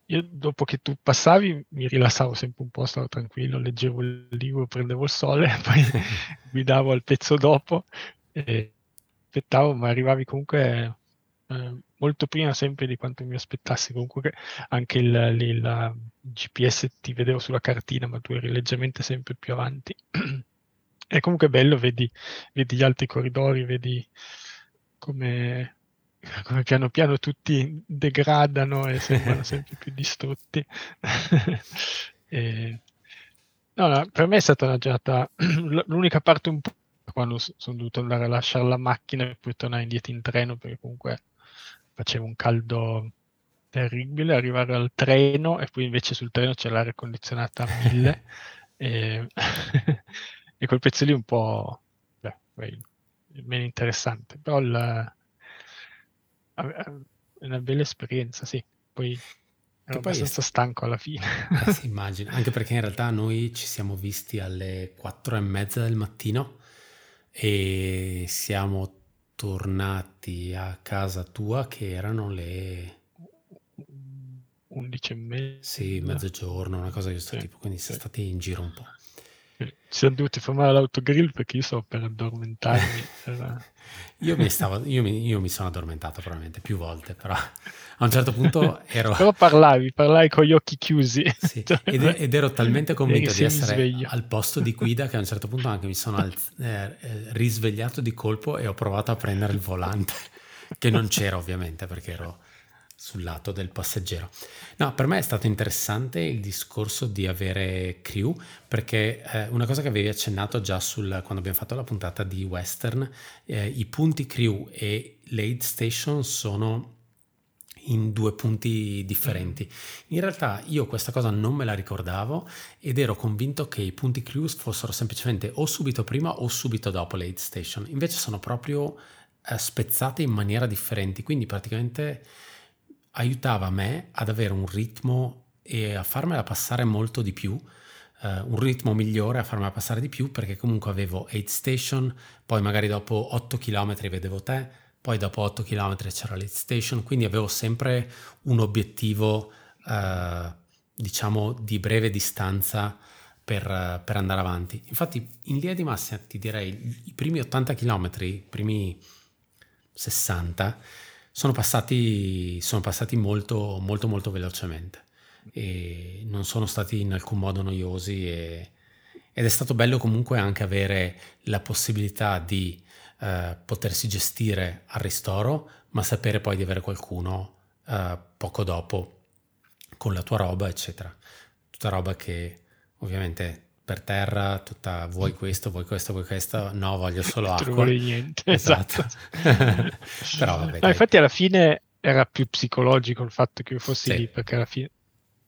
io dopo che tu passavi mi rilassavo sempre un po', stavo tranquillo, leggevo il libro, prendevo il sole, poi guidavo al pezzo dopo e aspettavo, ma arrivavi comunque eh, molto prima sempre di quanto mi aspettassi. Comunque anche il, il, il, GPS ti vedevo sulla cartina, ma tu eri leggermente sempre più avanti. è comunque bello, vedi, vedi gli altri corridori, vedi come come piano piano tutti degradano e sembrano sempre più distrutti. e, no, no, per me è stata una giornata, l'unica parte un po' quando sono dovuto andare a lasciare la macchina e poi tornare indietro in treno perché comunque faceva un caldo terribile, arrivare al treno e poi invece sul treno c'è l'aria condizionata a mille e, e quel pezzo lì un po' beh, meno interessante, però il, è una bella esperienza, sì. Poi ero poi abbastanza è... stanco alla fine. Eh sì, immagino, anche perché in realtà noi ci siamo visti alle quattro e mezza del mattino e siamo tornati a casa tua che erano le 11 e mezza. Sì, mezzogiorno, una cosa di questo sì, tipo, quindi sì. siamo stati in giro un po'. Ci siamo dovuti fermare all'autogrill perché io stavo per addormentarmi. io, mi stavo, io, mi, io, mi sono addormentato probabilmente più volte, però a un certo punto ero... però parlavi, parlavi con gli occhi chiusi. Sì, ed, ed, ero talmente convinto di essere sveglio. al posto di guida che a un certo punto anche mi sono alz- eh, eh, risvegliato di colpo e ho provato a prendere il volante, che non c'era ovviamente perché ero sul lato del passeggero. No, per me è stato interessante il discorso di avere crew, perché eh, una cosa che avevi accennato già sul, quando abbiamo fatto la puntata di Western, eh, i punti crew e l'aid station sono in due punti differenti. In realtà io questa cosa non me la ricordavo ed ero convinto che i punti crew fossero semplicemente o subito prima o subito dopo l'aid station. Invece sono proprio eh, spezzate in maniera differenti, quindi praticamente aiutava me ad avere un ritmo e a farmela passare molto di più, uh, un ritmo migliore a farmela passare di più perché comunque avevo 8 station, poi magari dopo 8 km vedevo te, poi dopo 8 km c'era l'Aid station, quindi avevo sempre un obiettivo uh, diciamo di breve distanza per, per, andare avanti. Infatti in linea di massima ti direi i primi 80 km, i primi 60 sono passati, sono passati molto, molto, molto velocemente e non sono stati in alcun modo noiosi e, ed è stato bello comunque anche avere la possibilità di eh, potersi gestire al ristoro, ma sapere poi di avere qualcuno eh, poco dopo con la tua roba, eccetera. Tutta roba che ovviamente per terra, tutta vuoi questo, vuoi questo, vuoi questo, no, voglio solo acqua. Non vuoi niente, esatto. esatto. Però vabbè. No, infatti alla fine era più psicologico il fatto che io fossi sì. lì, perché alla fine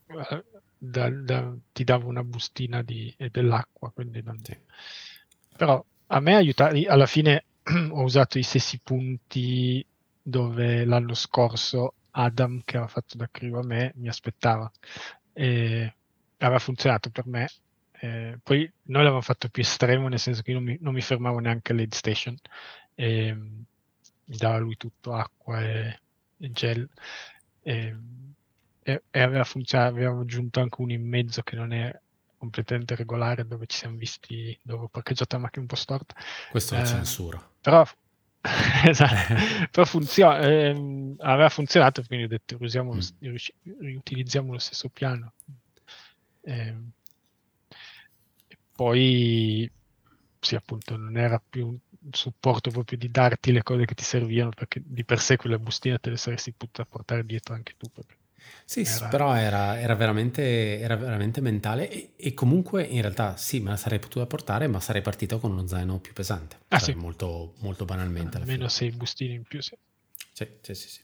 eh, da, da, ti davo una bustina di, e dell'acqua, quindi non... sì. Però a me aiutava, alla fine ho usato i stessi punti dove l'anno scorso Adam, che aveva fatto da crew a me, mi aspettava. E aveva funzionato per me eh, poi noi l'avevamo fatto più estremo, nel senso che io non mi, non mi fermavo neanche all'aid station, e, mi dava lui tutto acqua e, e gel. E, e, aveva funzionato, avevamo aggiunto anche uno in mezzo che non è completamente regolare dove ci siamo visti, dove ho parcheggiato la macchina un po' storta. Questo lo eh, censuro. Però, esatto, però funziona, eh, aveva funzionato, quindi ho detto usiamo, mm. riutilizziamo lo stesso piano. Eh, poi, sì, appunto, non era più un supporto proprio di darti le cose che ti servivano, perché di per sé quella bustina te le saresti potuta portare dietro anche tu. Sì, era... però era, era, veramente, era veramente mentale e, e, comunque in realtà sì, me la sarei potuta portare, ma sarei partito con uno zaino più pesante. Ah, cioè, sì. molto, molto banalmente. Almeno sei bustini in più, sì. Sì, sì, sì, sì.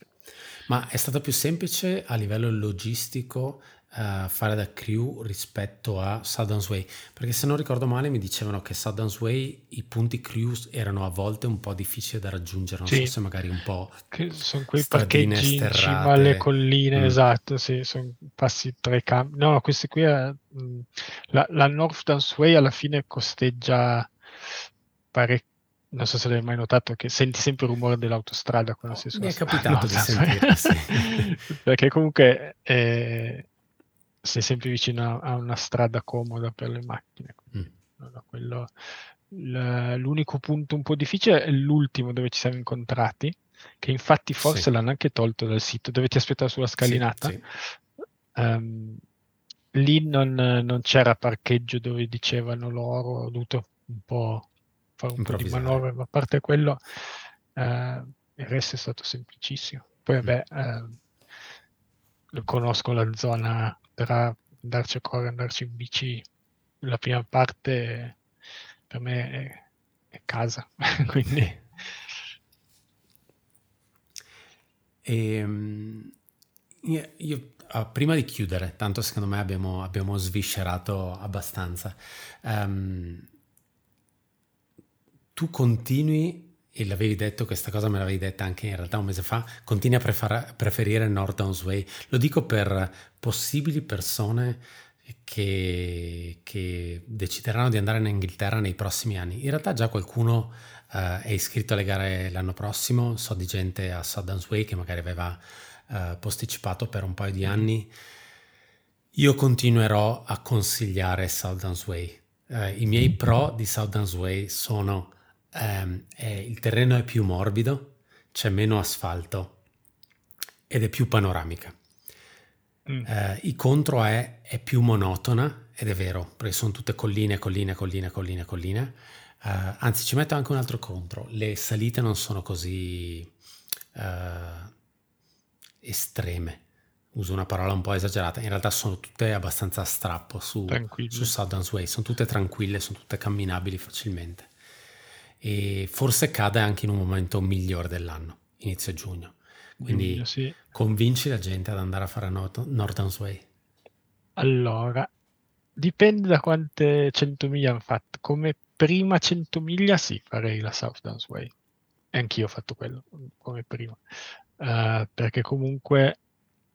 Ma è stato più semplice a livello logistico uh, fare da crew rispetto a Sundance Way perché se non ricordo male mi dicevano che Sundance Way i punti crew erano a volte un po' difficili da raggiungere non sì. so se magari un po' che sono quei parcheggi in cima alle colline mm. esatto sì, sono passi tre campi no questi qui è, mm, la, la North Dance Way alla fine costeggia parecchio non so se l'hai mai notato che senti sempre il rumore dell'autostrada quando sei su Mi è capitato di sentire, sì. Perché comunque eh, sei sempre vicino a, una strada comoda per le macchine. Mm. quello, l'unico punto un po' difficile è l'ultimo dove ci siamo incontrati, che infatti forse sì. l'hanno anche tolto dal sito, dove ti aspettava sulla scalinata. Sì, sì. Um, lì non, non, c'era parcheggio dove dicevano loro, ho dovuto un po' fare un po' di manovre, ma a parte quello uh, il resto è stato semplicissimo. Poi vabbè, uh, conosco la zona per andarci a correre, andarci in bici, la prima parte per me è, è casa, quindi... E, ehm, io, io uh, prima di chiudere, tanto secondo me abbiamo, abbiamo sviscerato abbastanza, um, tu continui e l'avevi detto, questa cosa me l'avevi detta anche in realtà un mese fa, continui a prefer- preferire Norton's Way. Lo dico per possibili persone che, che, decideranno di andare in Inghilterra nei prossimi anni. In realtà già qualcuno uh, è iscritto alle gare l'anno prossimo, so di gente a Sundance Way che magari aveva uh, posticipato per un paio di anni. Io continuerò a consigliare Sundance Way. Uh, I miei pro di Sundance Way sono ehm, è, il terreno è più morbido, c'è meno asfalto ed è più panoramica. Mm. Eh, il contro è, è, più monotona ed è vero, perché sono tutte colline, colline, colline, colline, colline. Eh, anzi, ci metto anche un altro contro, le salite non sono così eh, estreme. Uso una parola un po' esagerata, in realtà sono tutte abbastanza a strappo su, su Sundance Way, sono tutte tranquille, sono tutte camminabili facilmente e forse cade anche in un momento migliore dell'anno, inizio giugno. Quindi giugno, sì. convinci la gente ad andare a fare North- Northern Way. Allora, dipende da quante 100 miglia hanno fatto. Come prima 100 miglia sì, farei la South Downs Way. E anch'io ho fatto quello come prima. Uh, perché comunque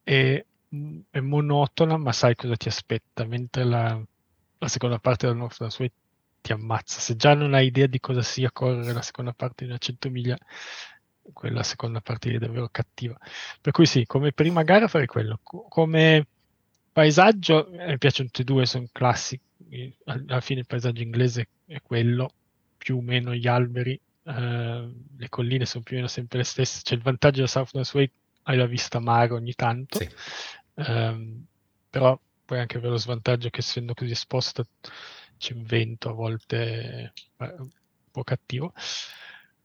è, è, monotona, ma sai cosa ti aspetta. Mentre la, la seconda parte del North Downs Way ti ammazza. Se già non hai idea di cosa sia correre la seconda parte di una 100 miglia, quella seconda parte è davvero cattiva. Per cui sì, come prima gara farei quello. come paesaggio, mi piacciono tutti e due, sono classici. Alla fine il paesaggio inglese è quello, più o meno gli alberi, eh, le colline sono più o meno sempre le stesse. C'è il vantaggio della Southern Way, hai la vista mare ogni tanto, sì. eh, però puoi anche avere lo svantaggio che essendo così esposta c'è un vento a volte eh, un po' cattivo.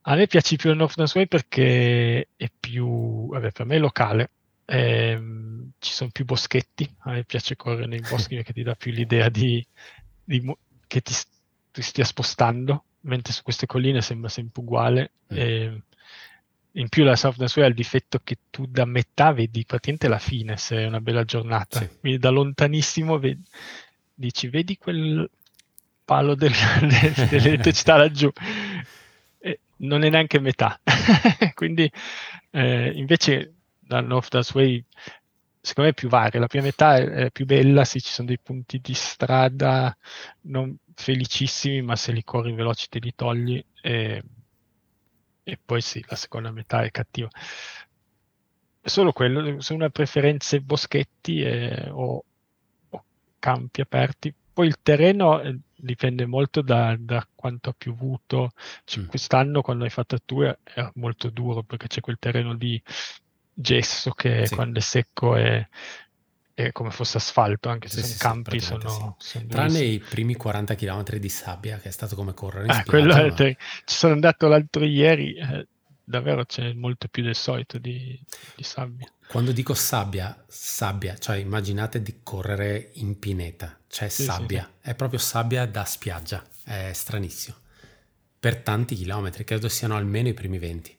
A me piace più il Northern Way perché è più, vabbè, per me è locale, ehm, ci sono più boschetti, a me piace correre nei boschi perché ti dà più l'idea di, di che ti, ti, stia spostando, mentre su queste colline sembra sempre uguale. Mm. E, in più la Southern Way ha il difetto che tu da metà vedi praticamente la fine se è una bella giornata, sì. quindi da lontanissimo vedi, dici vedi quel, palo del, del, dell'elettricità laggiù. E non è neanche metà. Quindi eh, invece la North Dance Way secondo me è più varia. La prima metà è, è, più bella, sì, ci sono dei punti di strada non felicissimi, ma se li corri veloci te li togli. E, e poi sì, la seconda metà è cattiva. Solo quello, se una preferenza boschetti e, o, o campi aperti, poi il terreno eh, dipende molto da, da quanto ha piovuto. Cioè, Mm. Quest'anno quando hai fatto il tour era molto duro perché c'è quel terreno di gesso che Sì. quando è secco è, è come fosse asfalto, anche se Sì, sono sì, campi, sono, sono Tranne i primi 40 km di sabbia, che è stato come correre in Ah, spiaggia. è ma- ci sono andato l'altro ieri, eh, davvero c'è molto più del solito di, di sabbia. Quando dico sabbia, sabbia, cioè immaginate di correre in pineta, c'è Sì, sì, sabbia, è proprio sabbia da spiaggia, è stranissimo. Per tanti chilometri, credo siano almeno i primi 20.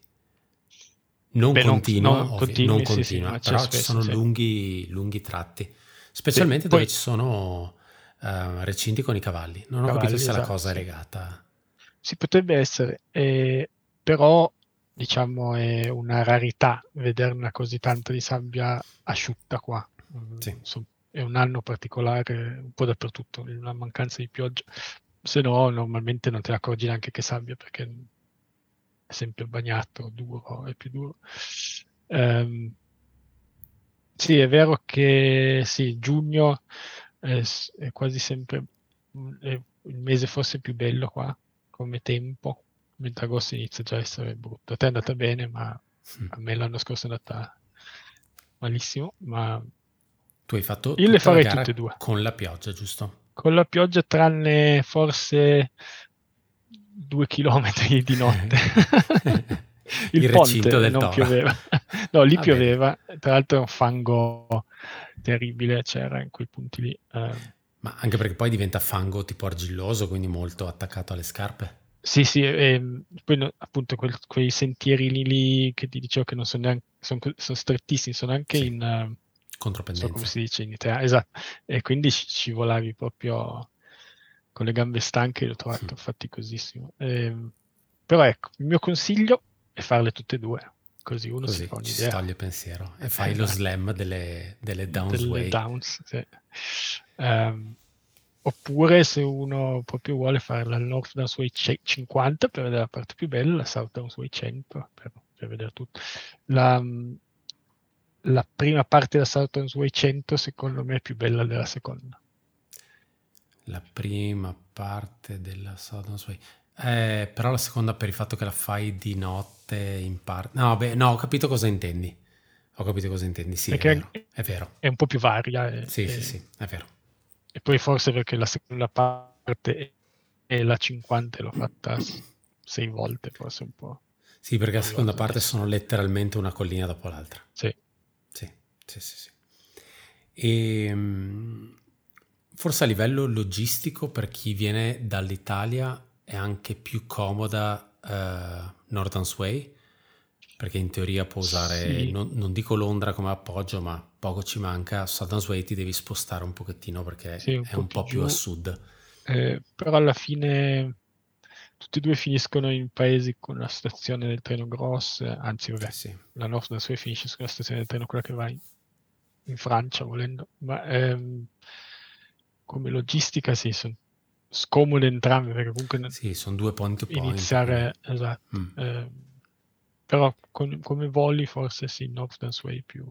Non Beh, continua, non ovvi- continui, non sì, sì, continua, però ci spesso, sono sì. lunghi, lunghi tratti, specialmente poi- dove ci sono eh, recinti con i cavalli. Non ho Cavalli, capito se la esatto, cosa è sì. legata. Si potrebbe essere, eh, però diciamo è una rarità vederne così tanta di sabbia asciutta qua. Mm, Sì. è un anno particolare un po' dappertutto, una mancanza di pioggia. Se no, normalmente non te ne accorgi neanche che sabbia perché è sempre bagnato, duro, è più duro. Ehm, sì, è vero che sì, giugno è, è quasi sempre mm, è il mese forse più bello qua come tempo, mentre agosto inizia già a essere brutto. A te è andata bene, ma Mm. a me l'anno scorso è andata malissimo, ma Tu hai fatto Io le farei tutte e due. con la pioggia, giusto? con la pioggia tranne forse due chilometri di notte. Il, Il ponte recinto del non Toro. pioveva. No, lì Va pioveva, tra l'altro è un fango terribile c'era in quei punti lì. eh. Ma anche perché poi diventa fango tipo argilloso, quindi molto attaccato alle scarpe. Sì, sì, ehm, poi no- appunto quel- quei sentierini lì che ti dicevo che non sono neanche, sono, sono strettissimi, sono anche Sì. in, eh, non so Contropendenza. come si dice in italiano, esatto, e quindi sci- scivolavi proprio con le gambe stanche, l'ho trovato Mm. faticosissimo. Ehm, però ecco, il mio consiglio è farle tutte e due, così uno si Così fa si un'idea toglie pensiero e fai lo Esatto. slam delle, delle delle downsway. downs. sì. Ehm, oppure se uno proprio vuole fare la North Downsway ce- 50 per vedere la parte più bella, la South Downsway 100 per, per vedere tutto. La, la prima parte della South Downsway 100 secondo me è più bella della seconda. La prima parte della Southern Sway. Eh, però la seconda per il fatto che la fai di notte in parte. No, beh, no, ho capito cosa intendi. Ho capito cosa intendi. Sì, è vero. È vero. è un po' più varia. E, Sì, e- sì, sì, è vero. E poi forse perché la seconda parte e la 50 l'ho fatta sei volte, forse un po'. Sì, perché la seconda parte so. sono letteralmente una collina dopo l'altra. Sì. Sì, sì, sì. sì. E, mm, forse a livello logistico, per chi viene dall'Italia, è anche più comoda eh, Northern Sway, perché in teoria può usare, Sì. non, non dico Londra come appoggio, ma poco ci manca. Southern Sway ti devi spostare un pochettino perché Sì, un è po' un po' più più a sud. Eh, però alla fine tutti e due finiscono in paesi con la stazione del treno grossa, anzi vabbè, Sì, sì. la North Downsway finisce sulla stazione del treno, quella che va in, in Francia volendo, ma ehm, come logistica sì, sono scomode entrambe perché comunque Sì, sono due point to point. iniziare, esatto, Mm. ehm, però con- come voli forse sì, North Downsway più...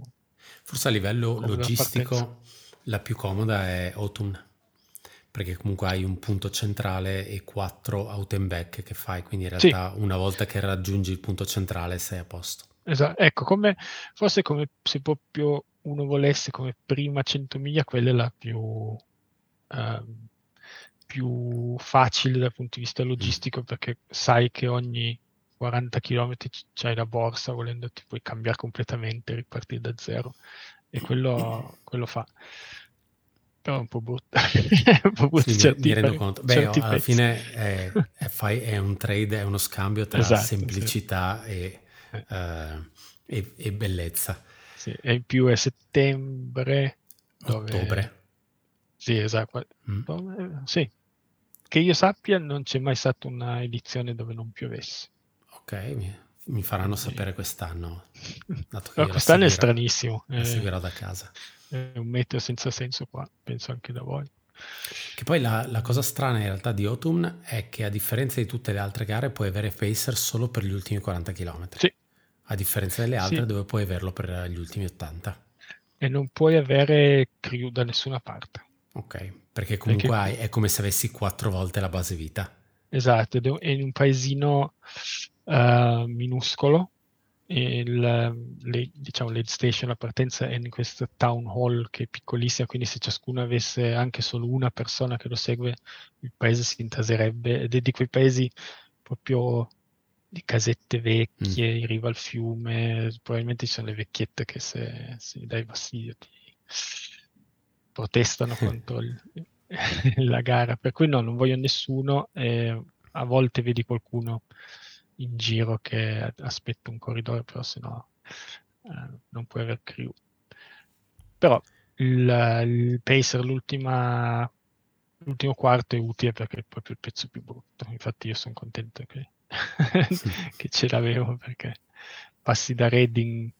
Forse a livello logistico partenza. la più comoda è Autumn, perché comunque hai un punto centrale e quattro out and back che fai, quindi in Sì. realtà una volta che raggiungi il punto centrale sei a posto. Esatto, ecco, come, forse come se proprio uno volesse come prima 100 miglia, quella è la più, ehm, più facile dal punto di vista logistico perché sai che ogni 40 km c'hai la borsa, volendo ti puoi cambiare completamente, ripartire da zero e quello, quello fa. Però è un po' brutto, un po' brutto Sì, certi mi, rendo conto. Beh, certi alla fine è, è fai- è un trade, è uno scambio tra Esatto, sì. semplicità e, Eh. eh, e- e bellezza. Sì, e in più è settembre, dove- Ottobre. Sì, esatto. Mm. Dove- Sì, che io sappia non c'è mai stata una edizione dove non piovesse. Ok, mi, mi faranno Sì. sapere quest'anno, quest'anno è stranissimo, la è, seguirò da casa. è un meteo senza senso qua, penso anche da voi. Che poi la, la cosa strana in realtà di Autumn è che a differenza di tutte le altre gare puoi avere pacer solo per gli ultimi 40 km. Sì. A differenza delle altre Sì. dove puoi averlo per gli ultimi 80. E non puoi avere crew da nessuna parte. Ok, Perché comunque perché... è come se avessi quattro volte la base vita. Esatto, è in un paesino uh, minuscolo. Il, le, diciamo, l'aid station, la partenza è in questo town hall che è piccolissima, quindi se ciascuno avesse anche solo una persona che lo segue, il paese si intaserebbe ed è di quei paesi proprio di casette vecchie mm. in riva al fiume, probabilmente ci sono le vecchiette che se, se dai fastidio ti protestano contro il, la gara, per cui no, non voglio nessuno, eh, a volte vedi qualcuno in giro che aspetta un corridoio, però se no eh, non puoi aver crew. Però il, il pacer, l'ultima, l'ultimo quarto è utile perché è proprio il pezzo più brutto, infatti io sono contento che, che ce l'avevo perché passi da Reading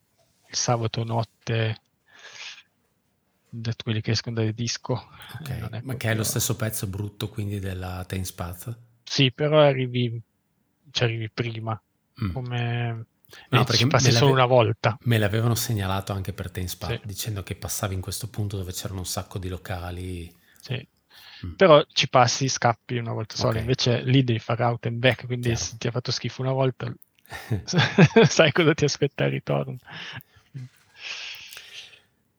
il sabato notte da quelli che escono dal disco. Okay. Ma proprio... che è lo stesso pezzo brutto quindi della Tainspath? Sì, però arrivi, ci arrivi prima. Mm. Come... No, perché passi solo una volta. Me l'avevano segnalato anche per Tainspath, sì. dicendo che passavi in questo punto dove c'erano un sacco di locali. Sì. Mm. Però ci passi, scappi una volta sola, okay. invece lì devi fare out and back, quindi Chiaro. se ti ha fatto schifo una volta sai cosa ti aspetta al ritorno.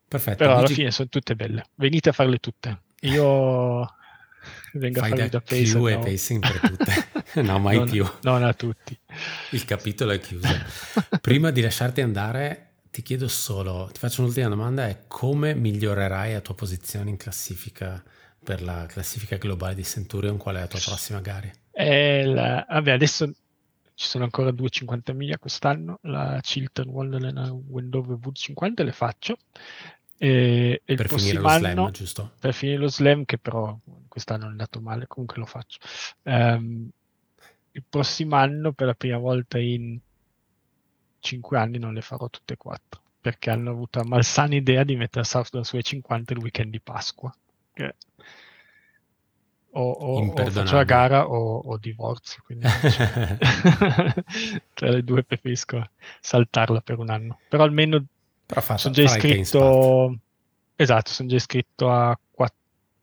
Perfetto. Però alla fine sono tutte belle. Venite a farle tutte. Io vengo Fai da, da Pace. no. e pacing per tutte. no, mai non, più. Non a tutti. Il capitolo è chiuso. Prima di lasciarti andare, ti chiedo solo, ti faccio un'ultima domanda, è come migliorerai la tua posizione in classifica per la classifica globale di Centurion? Qual è la tua prossima gara? La, vabbè, adesso ci sono ancora 250 miglia quest'anno, la Chilton Wonderland Wendover Wood 50 le faccio. E, e per finire lo slam, giusto? Per finire lo slam, che però quest'anno è andato male, comunque lo faccio. Um, il prossimo anno, per la prima volta in 5 anni, non le farò tutte e quattro, perché hanno avuto la malsana idea di mettere Southdown sulle 50 il weekend di Pasqua. Che o, o, o faccio la gara o, o divorzio, quindi tra le due preferisco saltarla per un anno. Però almeno però fa, sono già iscritto. Esatto, sono già iscritto a quattro,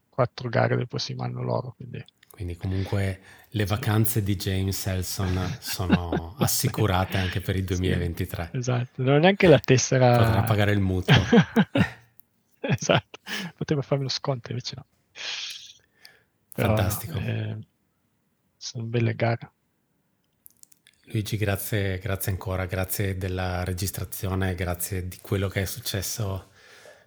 quattro gare del prossimo anno loro. Quindi. quindi comunque le vacanze di James Elson sono assicurate anche per il 2023. Sì, esatto, non è neanche la tessera. Potrà pagare il mutuo. esatto, poteva farmi lo sconto invece no. Però, Fantastico. Eh, sono belle gare. Luigi, grazie, grazie ancora, grazie della registrazione, grazie di quello che è successo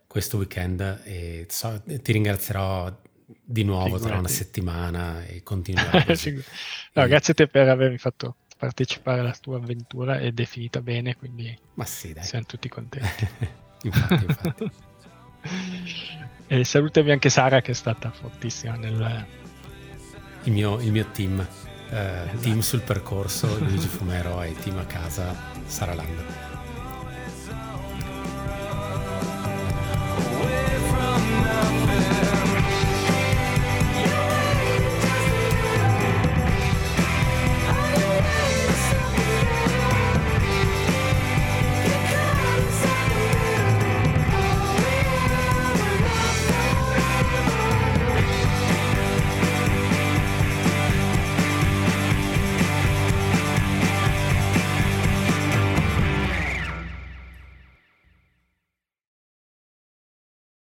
questo weekend e so, ti ringrazierò di nuovo Figurati. tra una settimana e continuerò no, grazie a te per avermi fatto partecipare alla tua avventura ed è finita bene, quindi Ma sì, dai. siamo tutti contenti. infatti, infatti. e salutami anche Sara che è stata fortissima nel... Il mio, il mio team eh, team sul percorso Luigi Fumero e team a casa Sara Landa.